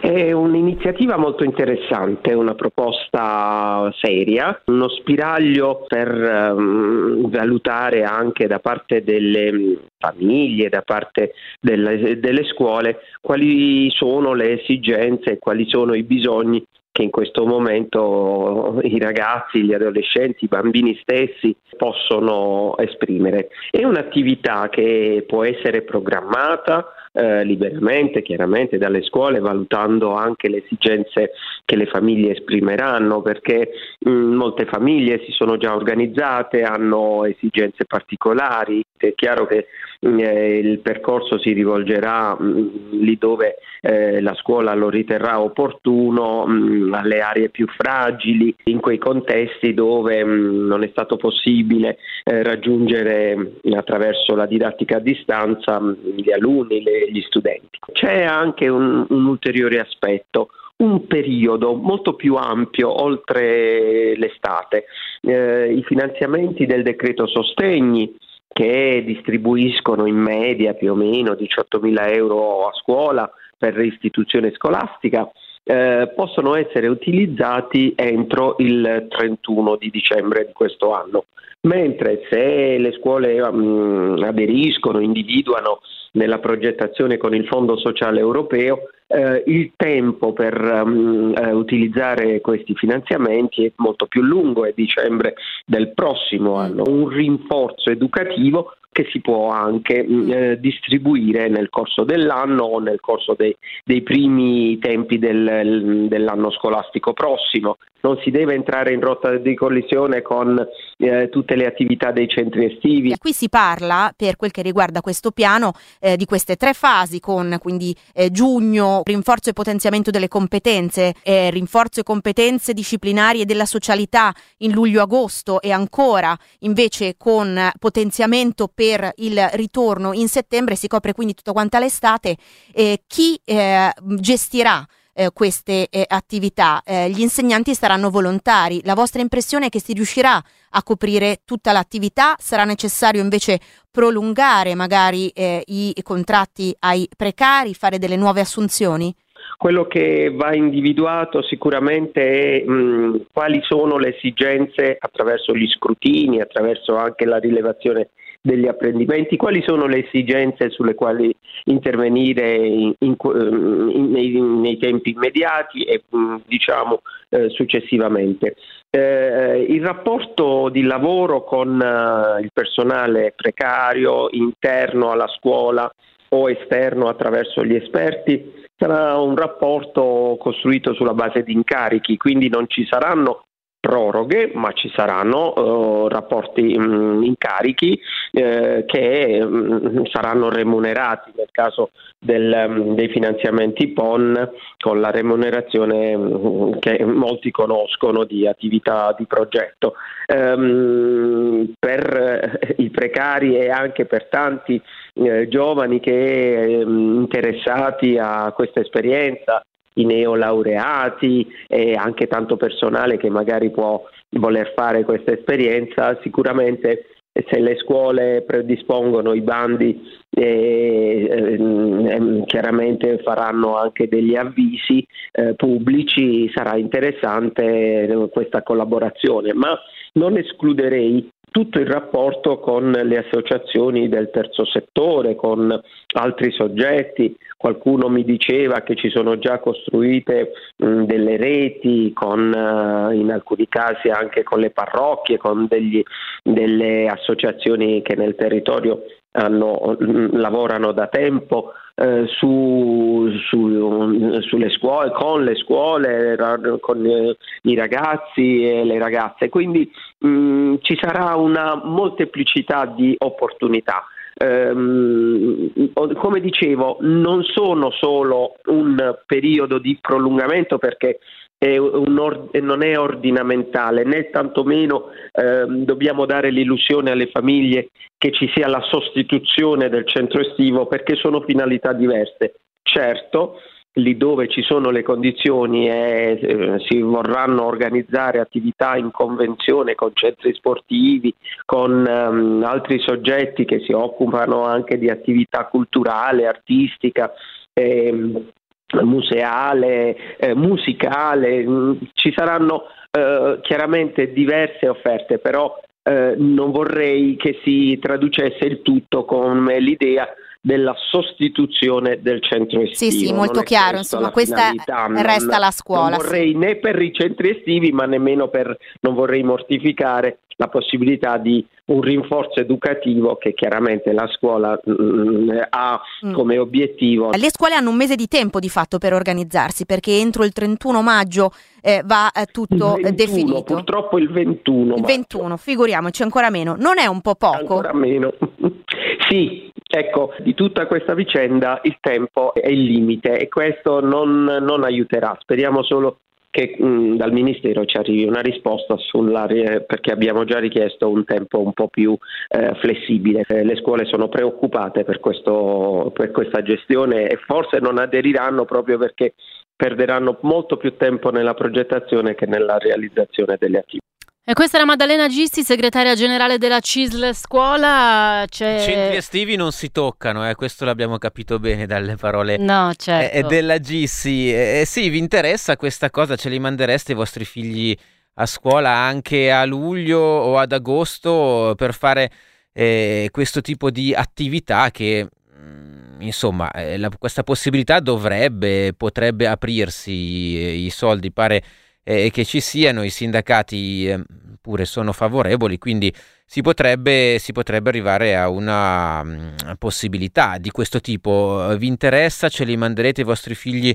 L: È un'iniziativa molto interessante, una proposta seria, uno spiraglio per um, valutare anche da parte delle famiglie, da parte delle, delle scuole, quali sono le esigenze e quali sono i bisogni che in questo momento i ragazzi, gli adolescenti, i bambini stessi possono esprimere. È un'attività che può essere programmata, eh, liberamente, chiaramente dalle scuole, valutando anche le esigenze che le famiglie esprimeranno, perché mh, molte famiglie si sono già organizzate, hanno esigenze particolari. È chiaro che eh, il percorso si rivolgerà mh, lì dove eh, la scuola lo riterrà opportuno, mh, alle aree più fragili, in quei contesti dove mh, non è stato possibile eh, raggiungere attraverso la didattica a distanza gli alunni, le, gli studenti. C'è anche un, un ulteriore aspetto un periodo molto più ampio oltre l'estate. Eh, I finanziamenti del decreto sostegni che distribuiscono in media più o meno 18.000 euro a scuola per istituzione scolastica eh, possono essere utilizzati entro il 31 di dicembre di questo anno. Mentre se le scuole um, aderiscono, individuano nella progettazione con il Fondo Sociale Europeo, eh, il tempo per um, eh, utilizzare questi finanziamenti è molto più lungo, è dicembre del prossimo anno. Un rinforzo educativo che si può anche mm, eh, distribuire nel corso dell'anno o nel corso dei, dei primi tempi del, dell'anno scolastico prossimo. Non si deve entrare in rotta di collisione con eh, tutte le attività dei centri estivi.
M: Qui si parla, per quel che riguarda questo piano, eh, di queste tre fasi, con quindi eh, giugno rinforzo e potenziamento delle competenze, eh, rinforzo e competenze disciplinari e della socialità in luglio-agosto e ancora invece con potenziamento per il ritorno in settembre, si copre quindi tutta quanta l'estate. Eh, chi eh, gestirà eh, queste eh, attività. Eh, gli insegnanti saranno volontari. La vostra impressione è che si riuscirà a coprire tutta l'attività? Sarà necessario invece prolungare magari eh, i contratti ai precari, fare delle nuove assunzioni?
L: Quello che va individuato sicuramente è mh, quali sono le esigenze attraverso gli scrutini, attraverso anche la rilevazione degli apprendimenti, quali sono le esigenze sulle quali intervenire in, in, in, nei, nei, tempi immediati e diciamo eh, successivamente. Eh, il rapporto di lavoro con eh, il personale precario interno alla scuola o esterno attraverso gli esperti sarà un rapporto costruito sulla base di incarichi, quindi non ci saranno proroghe, ma ci saranno uh, rapporti mh, mm, incarichi eh, che mh, mm, saranno remunerati nel caso del, mh, mm, dei finanziamenti PON con la remunerazione che molti conoscono di attività di progetto. Um, per eh, i precari e anche per tanti eh, giovani che interessati a questa esperienza i neolaureati e anche tanto personale che magari può voler fare questa esperienza, sicuramente se le scuole predispongono i bandi eh, eh, chiaramente faranno anche degli avvisi eh, pubblici, sarà interessante questa collaborazione, ma non escluderei tutto il rapporto con le associazioni del terzo settore, con altri soggetti. Qualcuno mi diceva che ci sono già costruite delle reti, con, uh, in alcuni casi anche con le parrocchie, con degli, delle associazioni che nel territorio hanno, lavorano da tempo eh, su, su, sulle scuole, con le scuole, con eh, i ragazzi e le ragazze. Quindi mh, ci sarà una molteplicità di opportunità. Um, come dicevo, non sono solo un periodo di prolungamento perché è or- non è ordinamentale, né tantomeno eh, dobbiamo dare l'illusione alle famiglie che ci sia la sostituzione del centro estivo perché sono finalità diverse. Certo, lì dove ci sono le condizioni e eh, si vorranno organizzare attività in convenzione con centri sportivi, con um, altri soggetti che si occupano anche di attività culturale, artistica. Eh, museale, eh, musicale, mm, ci saranno eh, chiaramente diverse offerte, però eh, non vorrei che si traducesse il tutto come l'idea della sostituzione del centro estivo.
M: Sì, sì, molto chiaro, insomma, questa
L: non,
M: resta la scuola.
L: Non vorrei
M: sì.
L: né per i centri estivi, ma nemmeno per, non vorrei mortificare la possibilità di un rinforzo educativo che chiaramente la scuola mh, mm, ha mm. come obiettivo.
M: Le scuole hanno un mese di tempo di fatto per organizzarsi perché entro il 31 maggio eh, va eh, tutto
L: 21,
M: definito.
L: Purtroppo il 21.
M: Il 21, figuriamoci ancora meno. Non è un po' poco?
L: Ancora meno. sì, Ecco, di tutta questa vicenda il tempo è il limite e questo non, non aiuterà. Speriamo solo che mh, dal Ministero ci arrivi una risposta sulla, perché abbiamo già richiesto un tempo un po' più eh, flessibile. Eh, le scuole sono preoccupate per, questo, per questa gestione e forse non aderiranno proprio perché perderanno molto più tempo nella progettazione che nella realizzazione delle attività.
A: E questa è la Maddalena Gisti, segretaria generale della CISL Scuola. C'è...
B: I centri estivi non si toccano, eh, questo l'abbiamo capito bene dalle parole
A: no, certo.
B: eh, della Gissi. Eh, sì, vi interessa questa cosa? Ce li mandereste i vostri figli a scuola anche a luglio o ad agosto per fare eh, questo tipo di attività che mm, insomma eh, la, questa possibilità dovrebbe, potrebbe aprirsi i soldi pare eh, che ci siano, i sindacati eh, pure sono favorevoli, quindi si potrebbe, si potrebbe arrivare a una um, possibilità di questo tipo. Vi interessa? Ce li manderete i vostri figli?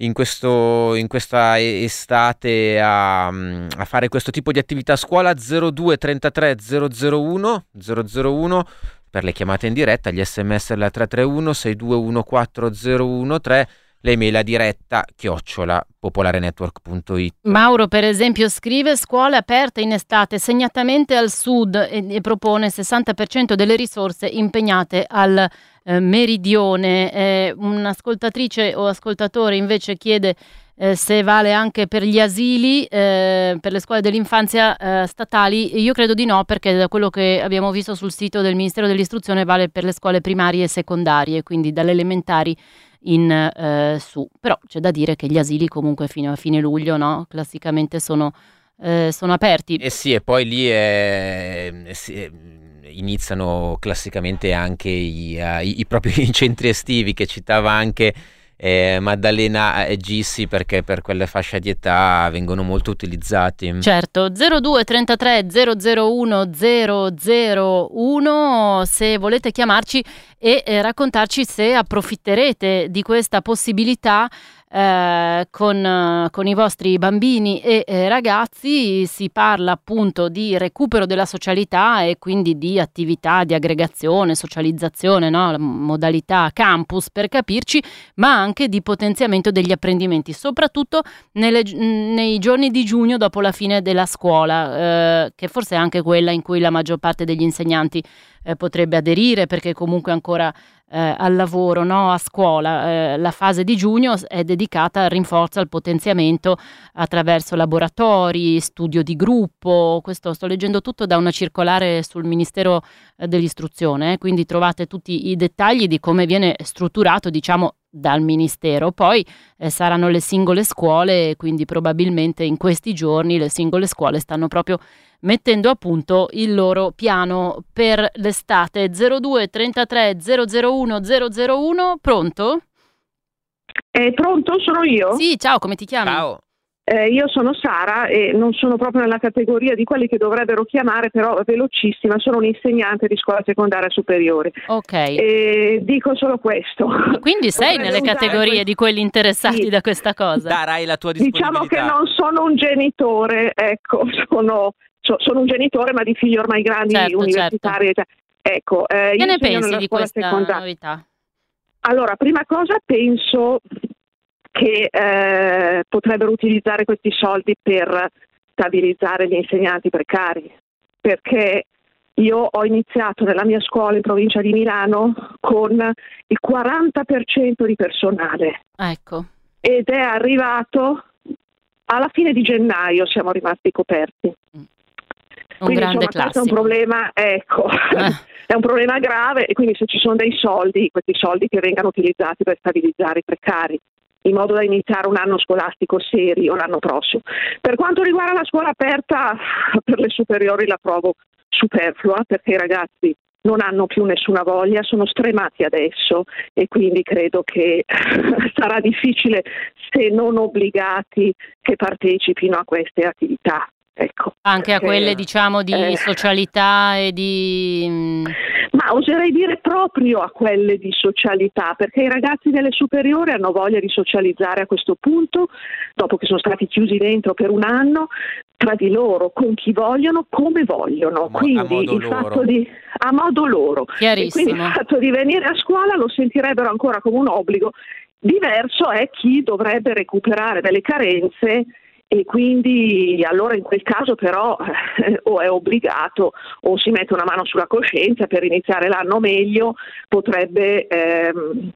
B: In, questo, in, questa estate a, a, fare questo tipo di attività a scuola 02 33 001 001 per le chiamate in diretta gli sms alla 331 6214013 l'email a diretta chiocciola popolarenetwork.it.
A: Mauro, per esempio, scrive scuole aperte in estate, segnatamente al sud, e, e propone il 60% delle risorse impegnate al eh, meridione. Eh, un'ascoltatrice o ascoltatore invece chiede eh, se vale anche per gli asili, eh, per le scuole dell'infanzia eh, statali. Io credo di no, perché da quello che abbiamo visto sul sito del Ministero dell'Istruzione vale per le scuole primarie e secondarie, quindi dalle elementari in eh, su. Però c'è da dire che gli asili comunque fino a fine luglio, no? classicamente sono, eh, sono aperti.
B: Eh sì, e poi lì è, è, è, iniziano classicamente anche i, uh, i, i propri centri estivi che citava anche eh, Maddalena e Gissi perché per quelle fasce di età vengono molto utilizzati.
A: Certo, 02 33 001 001 se volete chiamarci e eh, raccontarci se approfitterete di questa possibilità eh, con, con, i vostri bambini e eh, ragazzi si parla appunto di recupero della socialità e quindi di attività di aggregazione, socializzazione, no? modalità campus per capirci, ma anche di potenziamento degli apprendimenti, soprattutto nelle, nei giorni di giugno dopo la fine della scuola, eh, che forse è anche quella in cui la maggior parte degli insegnanti eh, potrebbe aderire perché comunque ancora eh, al lavoro, no? a scuola. Eh, la fase di giugno è dedicata al rinforzo, al potenziamento attraverso laboratori, studio di gruppo. Questo sto leggendo tutto da una circolare sul Ministero eh, dell'Istruzione, eh, quindi trovate tutti i dettagli di come viene strutturato, diciamo, dal Ministero. Poi eh, saranno le singole scuole, quindi probabilmente in questi giorni le singole scuole stanno proprio mettendo a punto il loro piano per l'estate 02 33 001 001 pronto?
N: È pronto? Sono io?
A: Sì, ciao, come ti chiami?
B: Ciao.
N: Eh, io sono Sara e non sono proprio nella categoria di quelli che dovrebbero chiamare, però velocissima, sono un'insegnante di scuola secondaria superiore.
A: Ok.
N: E dico solo questo.
A: Quindi sei nelle categorie di quelli interessati sì. da questa cosa?
B: Darai la tua disponibilità.
N: Diciamo che non sono un genitore, ecco, sono so, sono un genitore ma di figli ormai grandi,
A: certo,
N: universitari.
A: Certo.
N: Ecco, eh,
A: che ne pensi di questa secondaria. novità?
N: Allora, prima cosa penso che eh, potrebbero utilizzare questi soldi per stabilizzare gli insegnanti precari, perché io ho iniziato nella mia scuola in provincia di Milano con il 40% di personale.
A: Ecco.
N: Ed è arrivato alla fine di gennaio, siamo rimasti coperti.
A: Mm.
N: Un quindi
A: grande
N: insomma, è un problema, ecco,
A: Eh.
N: è un problema grave e quindi se ci sono dei soldi, questi soldi che vengano utilizzati per stabilizzare i precari in modo da iniziare un anno scolastico serio l'anno prossimo. Per quanto riguarda la scuola aperta, per le superiori la trovo superflua perché i ragazzi non hanno più nessuna voglia, sono stremati adesso e quindi credo che sarà difficile, se non obbligati, che partecipino a queste attività. Ecco,
A: Anche a quelle diciamo di
N: eh,
A: socialità e di... mm,
N: Ma oserei dire proprio a quelle di socialità, perché i ragazzi delle superiori hanno voglia di socializzare a questo punto, dopo che sono stati chiusi dentro per un anno, tra di loro, con chi vogliono, come vogliono.
B: mo- a
N: quindi il
B: loro.
N: fatto di a modo loro. E quindi il fatto di venire a scuola lo sentirebbero ancora come un obbligo. Diverso è chi dovrebbe recuperare delle carenze e quindi allora in quel caso però eh, o è obbligato o si mette una mano sulla coscienza per iniziare l'anno meglio, potrebbe ehm,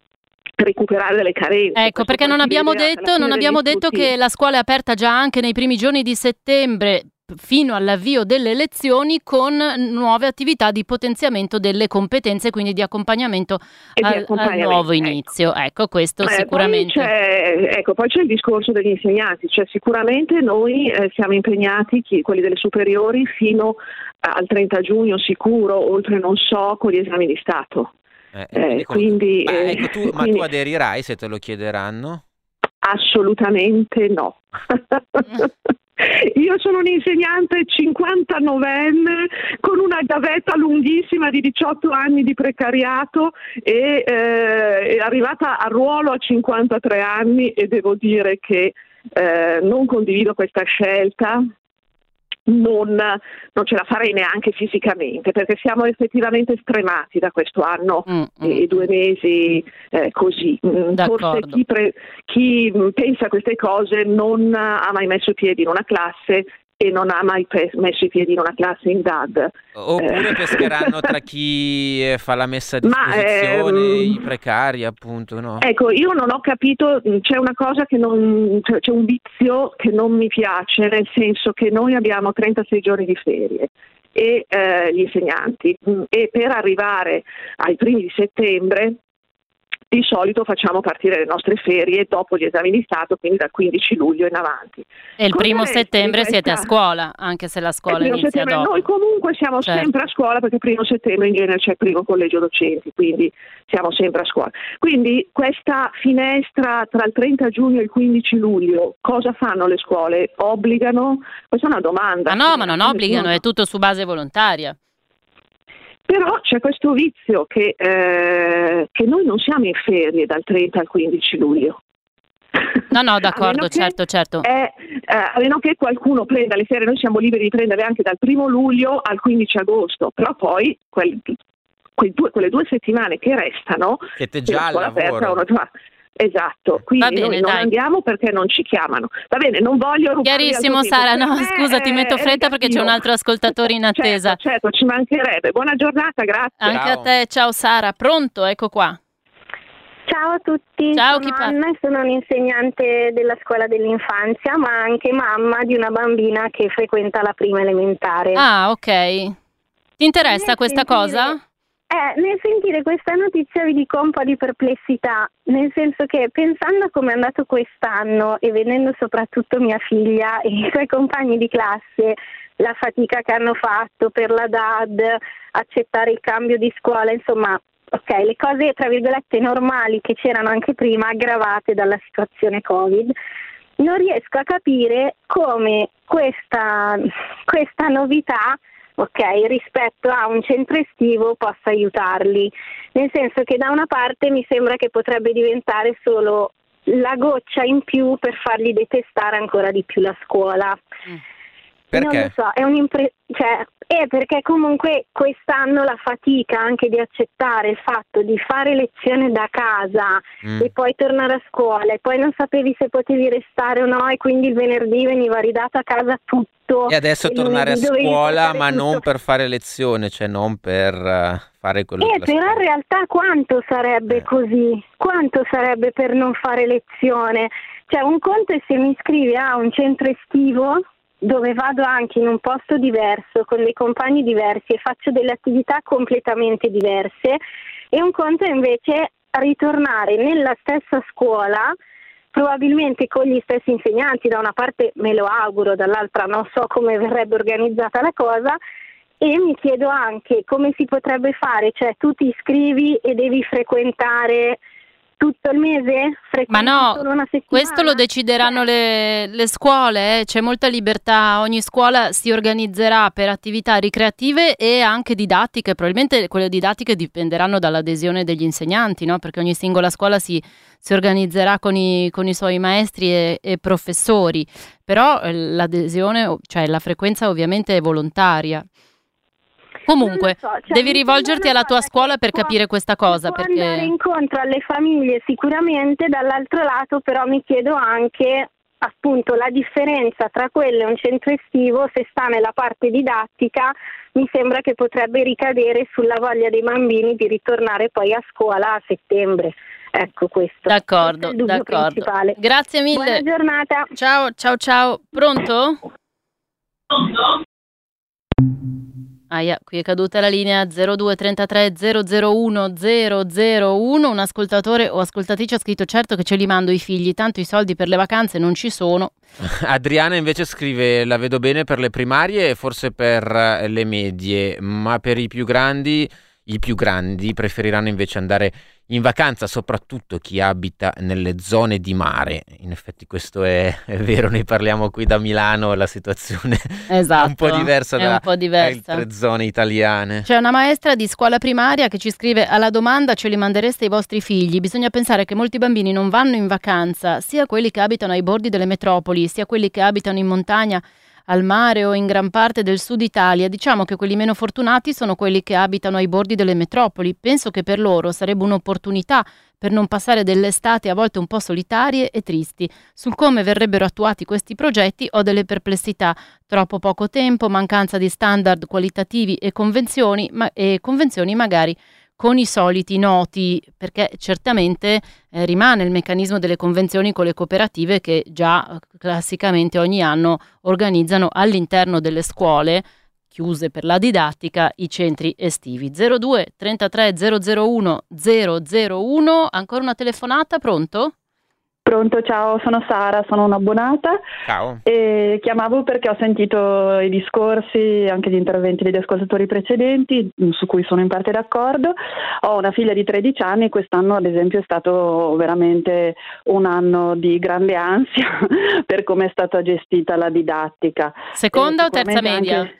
N: recuperare delle carenze.
A: Ecco,
N: Questo
A: perché non abbiamo detto, non abbiamo detto che la scuola è aperta già anche nei primi giorni di settembre fino all'avvio delle lezioni con nuove attività di potenziamento delle competenze, quindi di accompagnamento
N: E di
A: al, al
N: accompagnamento,
A: nuovo
N: ecco.
A: inizio. Ecco, questo
N: Eh, poi
A: sicuramente.
N: c'è, ecco, poi c'è il discorso degli insegnanti, cioè sicuramente noi eh, siamo impegnati, chi- quelli delle superiori, fino al 30 giugno sicuro, oltre non so, con gli esami di Stato.
B: Eh,
N: Eh,
B: ecco,
N: quindi,
B: ma,
N: eh,
B: ecco, tu, ma
N: quindi-
B: tu aderirai se te lo chiederanno?
N: Assolutamente no. Io sono un'insegnante 59enne con una gavetta lunghissima di 18 anni di precariato e eh, è arrivata a ruolo a 53 anni e devo dire che eh, non condivido questa scelta non, non, ce la farei neanche fisicamente perché siamo effettivamente stremati da questo anno mm, e mm. due mesi eh, così. Mm, forse chi, pre, chi pensa a queste cose non ha mai messo piedi in una classe e non ha mai messo i piedi in una classe in DAD.
B: Oppure eh. pescheranno tra chi eh, fa la messa a disposizione, Ma, ehm, i precari appunto, no?
N: Ecco, io non ho capito, c'è una cosa che non, c'è un vizio che non mi piace, nel senso che noi abbiamo 36 giorni di ferie e eh, gli insegnanti e per arrivare ai primi di settembre di solito facciamo partire le nostre ferie dopo gli esami di Stato, quindi dal 15 luglio in avanti.
A: E il primo settembre siete a scuola, anche se la scuola inizia dopo.
N: Noi comunque siamo certo. sempre a scuola perché il primo settembre in genere c'è il primo collegio docenti, quindi siamo sempre a scuola. Quindi questa finestra tra il 30 giugno e il 15 luglio, cosa fanno le scuole? Obbligano? Questa è una domanda.
A: Ma no, ma non obbligano, è tutto su base volontaria.
N: Però c'è questo vizio che, eh, che noi non siamo in ferie dal 30 al 15 luglio.
A: No, no, d'accordo, certo, certo.
N: È, eh, a meno che qualcuno prenda le ferie, noi siamo liberi di prendere anche dal 1 luglio al 15 agosto, però poi quel, due, quelle due settimane che restano,
B: siete già al lavoro.
N: Aperta, Esatto, quindi bene, noi non dai. andiamo perché non ci chiamano. Va bene, non voglio
A: Chiarissimo Sara, no, scusa, ti metto fretta perché c'è un altro ascoltatore in certo, attesa.
N: Certo, certo, ci mancherebbe. Buona giornata, grazie.
A: Anche ciao. a te, ciao Sara. Pronto? Ecco qua.
O: Ciao a tutti,
A: Ciao,
O: sono Anna e sono un'insegnante della scuola dell'infanzia, ma anche mamma di una bambina che frequenta la prima elementare.
A: Ah, ok. Ti interessa questa cosa?
O: Eh, nel sentire questa notizia vi dico un po' di perplessità, nel senso che pensando a come è andato quest'anno e vedendo soprattutto mia figlia e i suoi compagni di classe, la fatica che hanno fatto per la DAD, accettare il cambio di scuola, insomma, ok, le cose tra virgolette normali che c'erano anche prima, aggravate dalla situazione Covid, non riesco a capire come questa, questa novità ok, rispetto a un centro estivo possa aiutarli. Nel senso che da una parte mi sembra che potrebbe diventare solo la goccia in più per fargli detestare ancora di più la scuola.
B: Mm. Perché?
O: Non lo so, è un'impresa, cioè, è perché comunque quest'anno la fatica anche di accettare il fatto di fare lezione da casa mm. e poi tornare a scuola e poi non sapevi se potevi restare o no e quindi il venerdì veniva ridato a casa tutto.
B: E adesso
O: e
B: tornare a scuola ma tutto. non per fare lezione, cioè non per uh, fare quello
O: eh,
B: che...
O: però in realtà quanto sarebbe eh. così? Quanto sarebbe per non fare lezione? Cioè un conto è se mi iscrivi a un centro estivo dove vado anche in un posto diverso, con dei compagni diversi e faccio delle attività completamente diverse. E un conto è invece ritornare nella stessa scuola, probabilmente con gli stessi insegnanti, da una parte me lo auguro, dall'altra non so come verrebbe organizzata la cosa e mi chiedo anche come si potrebbe fare, cioè tu ti iscrivi e devi frequentare tutto il mese?
A: Ma no, questo lo decideranno le, le scuole, eh? c'è molta libertà, ogni scuola si organizzerà per attività ricreative e anche didattiche, probabilmente quelle didattiche dipenderanno dall'adesione degli insegnanti, no? perché ogni singola scuola si, si organizzerà con i, con i, suoi maestri e, e professori, però eh, l'adesione, cioè la frequenza ovviamente è volontaria. Comunque, so, cioè, devi rivolgerti alla tua scuola per può, capire questa cosa.
O: Può
A: perché...
O: andare incontro alle famiglie sicuramente, dall'altro lato però mi chiedo anche appunto la differenza tra quello e un centro estivo, se sta nella parte didattica, mi sembra che potrebbe ricadere sulla voglia dei bambini di ritornare poi a scuola a settembre. Ecco questo.
A: D'accordo,
O: questo
A: d'accordo.
O: Principale.
A: Grazie mille.
O: Buona giornata.
A: Ciao, ciao, ciao. Pronto? Pronto? Aia, qui è caduta la linea 0233 001 001. Un ascoltatore o ascoltatrice ha scritto: Certo che ce li mando i figli, tanto i soldi per le vacanze non ci sono.
B: Adriana invece scrive: La vedo bene per le primarie e forse per eh, le medie, ma per i più grandi, i più grandi preferiranno invece andare in vacanza, soprattutto chi abita nelle zone di mare. In effetti questo è, è vero, noi parliamo qui da Milano, la situazione esatto, è un po' diversa da po diversa. altre zone italiane.
A: C'è una maestra di scuola primaria che ci scrive alla domanda ce li mandereste ai vostri figli? Bisogna pensare che molti bambini non vanno in vacanza, sia quelli che abitano ai bordi delle metropoli, sia quelli che abitano in montagna al mare o in gran parte del sud Italia, diciamo che quelli meno fortunati sono quelli che abitano ai bordi delle metropoli. Penso che per loro sarebbe un'opportunità per non passare delle estate a volte un po' solitarie e tristi. Sul come verrebbero attuati questi progetti ho delle perplessità. Troppo poco tempo, mancanza di standard qualitativi e convenzioni, ma, e convenzioni magari con i soliti noti, perché certamente eh, rimane il meccanismo delle convenzioni con le cooperative che già eh, classicamente ogni anno organizzano all'interno delle scuole chiuse per la didattica i centri estivi. 02 33 001 001, ancora una telefonata, pronto?
P: Pronto, ciao, sono Sara, sono un'abbonata
B: Ciao.
P: e chiamavo perché ho sentito i discorsi, anche gli interventi degli ascoltatori precedenti, su cui sono in parte d'accordo. Ho una figlia di 13 anni quest'anno ad esempio è stato veramente un anno di grande ansia per come è stata gestita la didattica.
A: Seconda o terza media?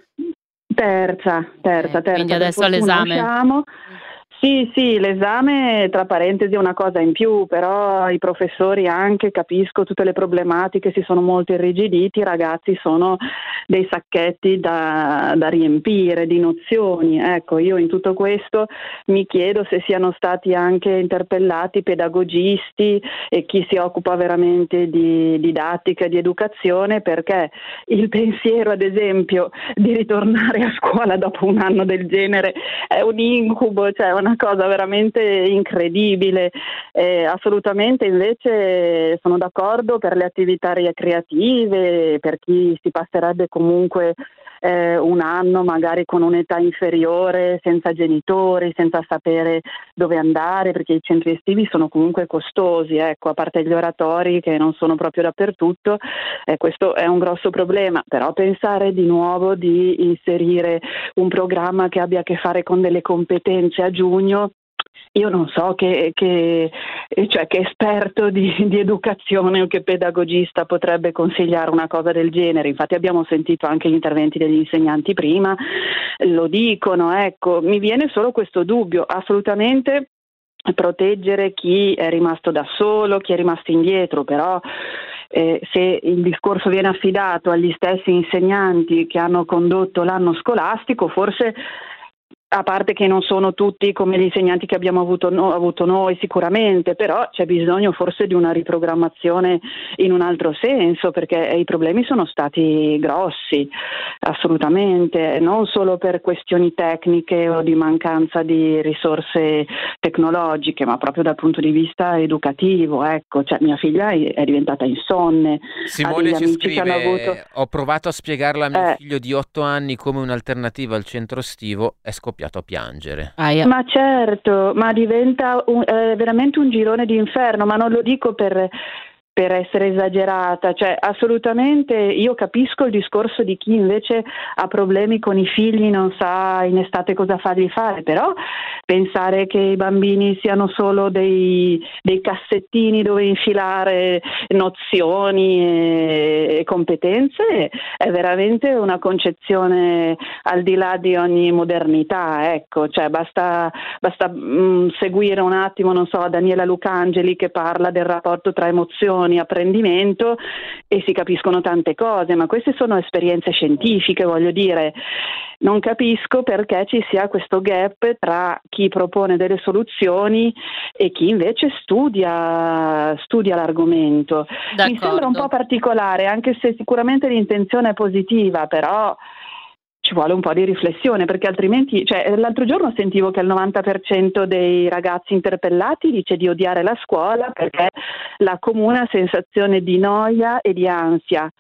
P: Terza, terza, terza.
A: quindi
P: per
A: adesso all'esame.
P: usciamo. Sì, sì, l'esame tra parentesi è una cosa in più, però i professori anche capisco tutte le problematiche, si sono molto irrigiditi, i ragazzi sono dei sacchetti da, da riempire di nozioni. Ecco, io in tutto questo mi chiedo se siano stati anche interpellati pedagogisti e chi si occupa veramente di didattica e di educazione, perché il pensiero, ad esempio, di ritornare a scuola dopo un anno del genere è un incubo, cioè è una cosa veramente incredibile. Eh, assolutamente invece sono d'accordo per le attività creative, per chi si passerebbe comunque eh, un anno magari con un'età inferiore, senza genitori, senza sapere dove andare, perché i centri estivi sono comunque costosi, ecco, a parte gli oratori che non sono proprio dappertutto, eh, questo è un grosso problema, però pensare di nuovo di inserire un programma che abbia a che fare con delle competenze a giugno io non so che, che- eh, cioè, che esperto di, di educazione o che pedagogista potrebbe consigliare una cosa del genere. Infatti abbiamo sentito anche gli interventi degli insegnanti prima, lo dicono, ecco, mi viene solo questo dubbio, assolutamente proteggere chi è rimasto da solo, chi è rimasto indietro, però eh, se il discorso viene affidato agli stessi insegnanti che hanno condotto l'anno scolastico, forse a parte che non sono tutti come gli insegnanti che abbiamo avuto, no- avuto noi sicuramente, però c'è bisogno forse di una riprogrammazione in un altro senso perché i problemi sono stati grossi, assolutamente, non solo per questioni tecniche o di mancanza di risorse tecnologiche, ma proprio dal punto di vista educativo. Ecco, cioè, mia figlia è diventata insonne,
B: Simone ci scrive:
P: avuto...
B: Ho provato a spiegarla a mio
P: Eh.
B: figlio di 8 anni come un'alternativa al centro estivo, è scoppiato a piangere.
P: Ma certo, ma diventa un- eh, veramente un girone d'inferno, ma non lo dico per, per essere esagerata, cioè assolutamente io capisco il discorso di chi invece ha problemi con i figli, non sa in estate cosa fargli fare, però pensare che i bambini siano solo dei, dei cassettini dove infilare nozioni e, e competenze è veramente una concezione al di là di ogni modernità, ecco, cioè basta, basta mm, seguire un attimo, non so, Daniela Lucangeli che parla del rapporto tra emozioni e apprendimento e si capiscono tante cose, ma queste sono esperienze scientifiche, voglio dire. Non capisco perché ci sia questo gap tra chi propone delle soluzioni e chi invece studia, studia l'argomento. Mi sembra un po' particolare, anche se sicuramente l'intenzione è positiva, però ci vuole un po' di riflessione perché altrimenti, cioè, l'altro giorno sentivo che il 90% dei ragazzi interpellati dice di odiare la scuola perché la comune sensazione di noia e di ansia.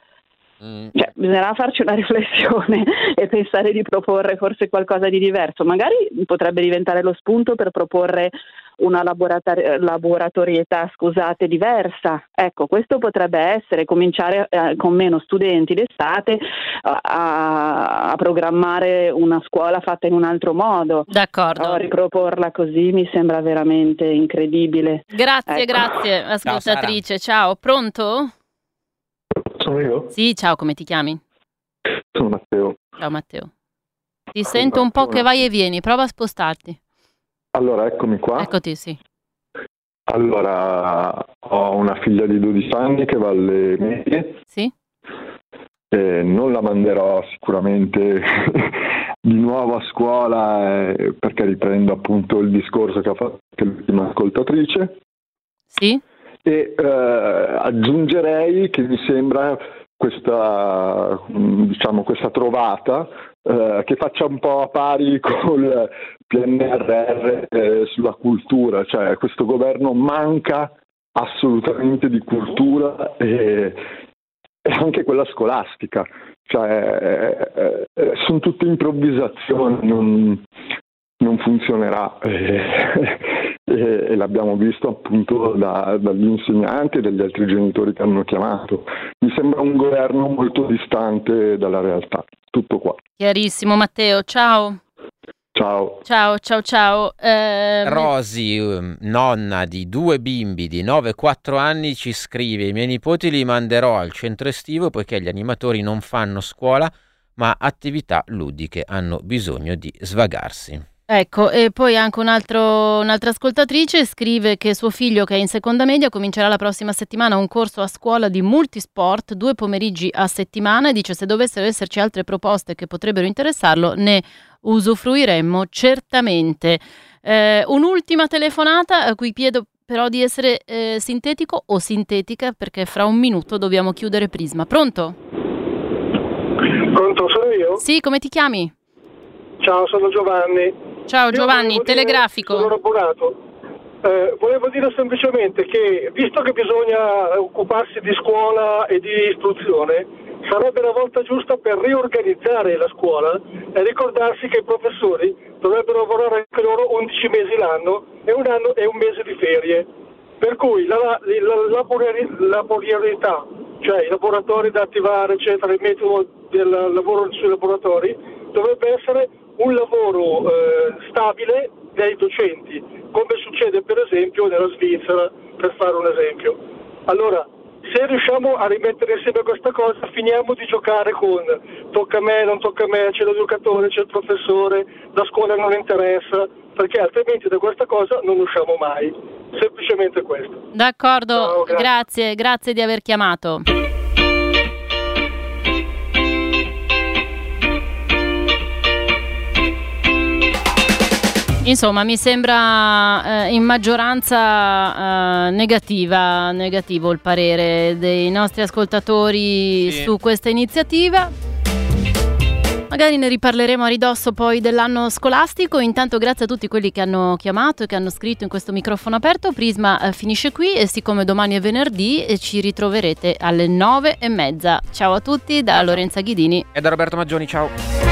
P: Cioè, bisognerà farci una riflessione e pensare di proporre forse qualcosa di diverso. Magari potrebbe diventare lo spunto per proporre una laboratori- laboratorietà scusate, diversa. Ecco, questo potrebbe essere cominciare eh, con meno studenti d'estate a, a- a programmare una scuola fatta in un altro modo.
A: D'accordo.
P: Però riproporla così mi sembra veramente incredibile.
A: Grazie,
P: Ecco.
A: grazie, ascoltatrice. Ciao, pronto?
Q: Sono io?
A: Sì, ciao, come ti chiami?
Q: Sono Matteo.
A: Ciao Matteo. Ti sento un po' che vai e vieni, prova a spostarti.
Q: Allora, eccomi qua.
A: Eccoti, sì.
Q: Allora, ho una figlia di 12 anni che va alle medie
A: Sì?
Q: eh, non la manderò sicuramente di nuovo a scuola eh, perché riprendo appunto il discorso che ha fatto l'ultima ascoltatrice.
A: Sì.
Q: E eh, aggiungerei che mi sembra questa, diciamo, questa trovata eh, che faccia un po' a pari col PNRR eh, sulla cultura, cioè questo governo manca assolutamente di cultura e, e anche quella scolastica, cioè eh, eh sono tutte improvvisazioni, non, non funzionerà e, e, e, l'abbiamo visto appunto da, dagli insegnanti e dagli altri genitori che hanno chiamato. Mi sembra un governo molto distante dalla realtà. Tutto qua.
A: Chiarissimo Matteo, ciao.
Q: Ciao.
A: Ciao, ciao, ciao.
B: Eh, Rosy, um, nonna di due bimbi di 9 e 4 anni, ci scrive: I miei nipoti li manderò al centro estivo poiché gli animatori non fanno scuola, ma attività ludiche, hanno bisogno di svagarsi.
A: Ecco, e poi anche un altro, un'altra ascoltatrice scrive che suo figlio, che è in seconda media, comincerà la prossima settimana un corso a scuola di multisport, due pomeriggi a settimana, e dice se dovessero esserci altre proposte che potrebbero interessarlo, ne usufruiremmo certamente. Eh, un'ultima telefonata a cui chiedo però di essere eh, sintetico o sintetica perché fra un minuto dobbiamo chiudere Prisma. Pronto?
R: Pronto, sono io?
A: Sì, come ti chiami?
R: Ciao, sono Giovanni.
A: Ciao Giovanni, telegrafico.
R: Dire, sono abburato. Eh, volevo dire semplicemente che visto che bisogna occuparsi di scuola e di istruzione, sarebbe la volta giusta per riorganizzare la scuola e ricordarsi che i professori dovrebbero lavorare anche loro 11 mesi l'anno e un anno e un mese di ferie. Per cui la, la, la, la priorità, cioè i laboratori da attivare, eccetera, il metodo del lavoro sui laboratori, dovrebbe essere un lavoro eh, stabile dei docenti, come succede per esempio nella Svizzera, per fare un esempio. Allora, se riusciamo a rimettere insieme questa cosa, finiamo di giocare con tocca a me, non tocca a me, c'è l'educatore, c'è il professore, la scuola non interessa, perché altrimenti da questa cosa non usciamo mai. Semplicemente questo.
A: D'accordo, Ciao, grazie. grazie, grazie di aver chiamato. Insomma, mi sembra eh, in maggioranza eh, negativa, negativo il parere dei nostri ascoltatori sì. su questa iniziativa. Magari ne riparleremo a ridosso poi dell'anno scolastico. Intanto grazie a tutti quelli che hanno chiamato e che hanno scritto in questo microfono aperto. Prisma eh, finisce qui e siccome domani è venerdì eh, ci ritroverete alle nove e mezza. Ciao a tutti da Lorenza Ghidini
B: e da Roberto Maggioni, ciao.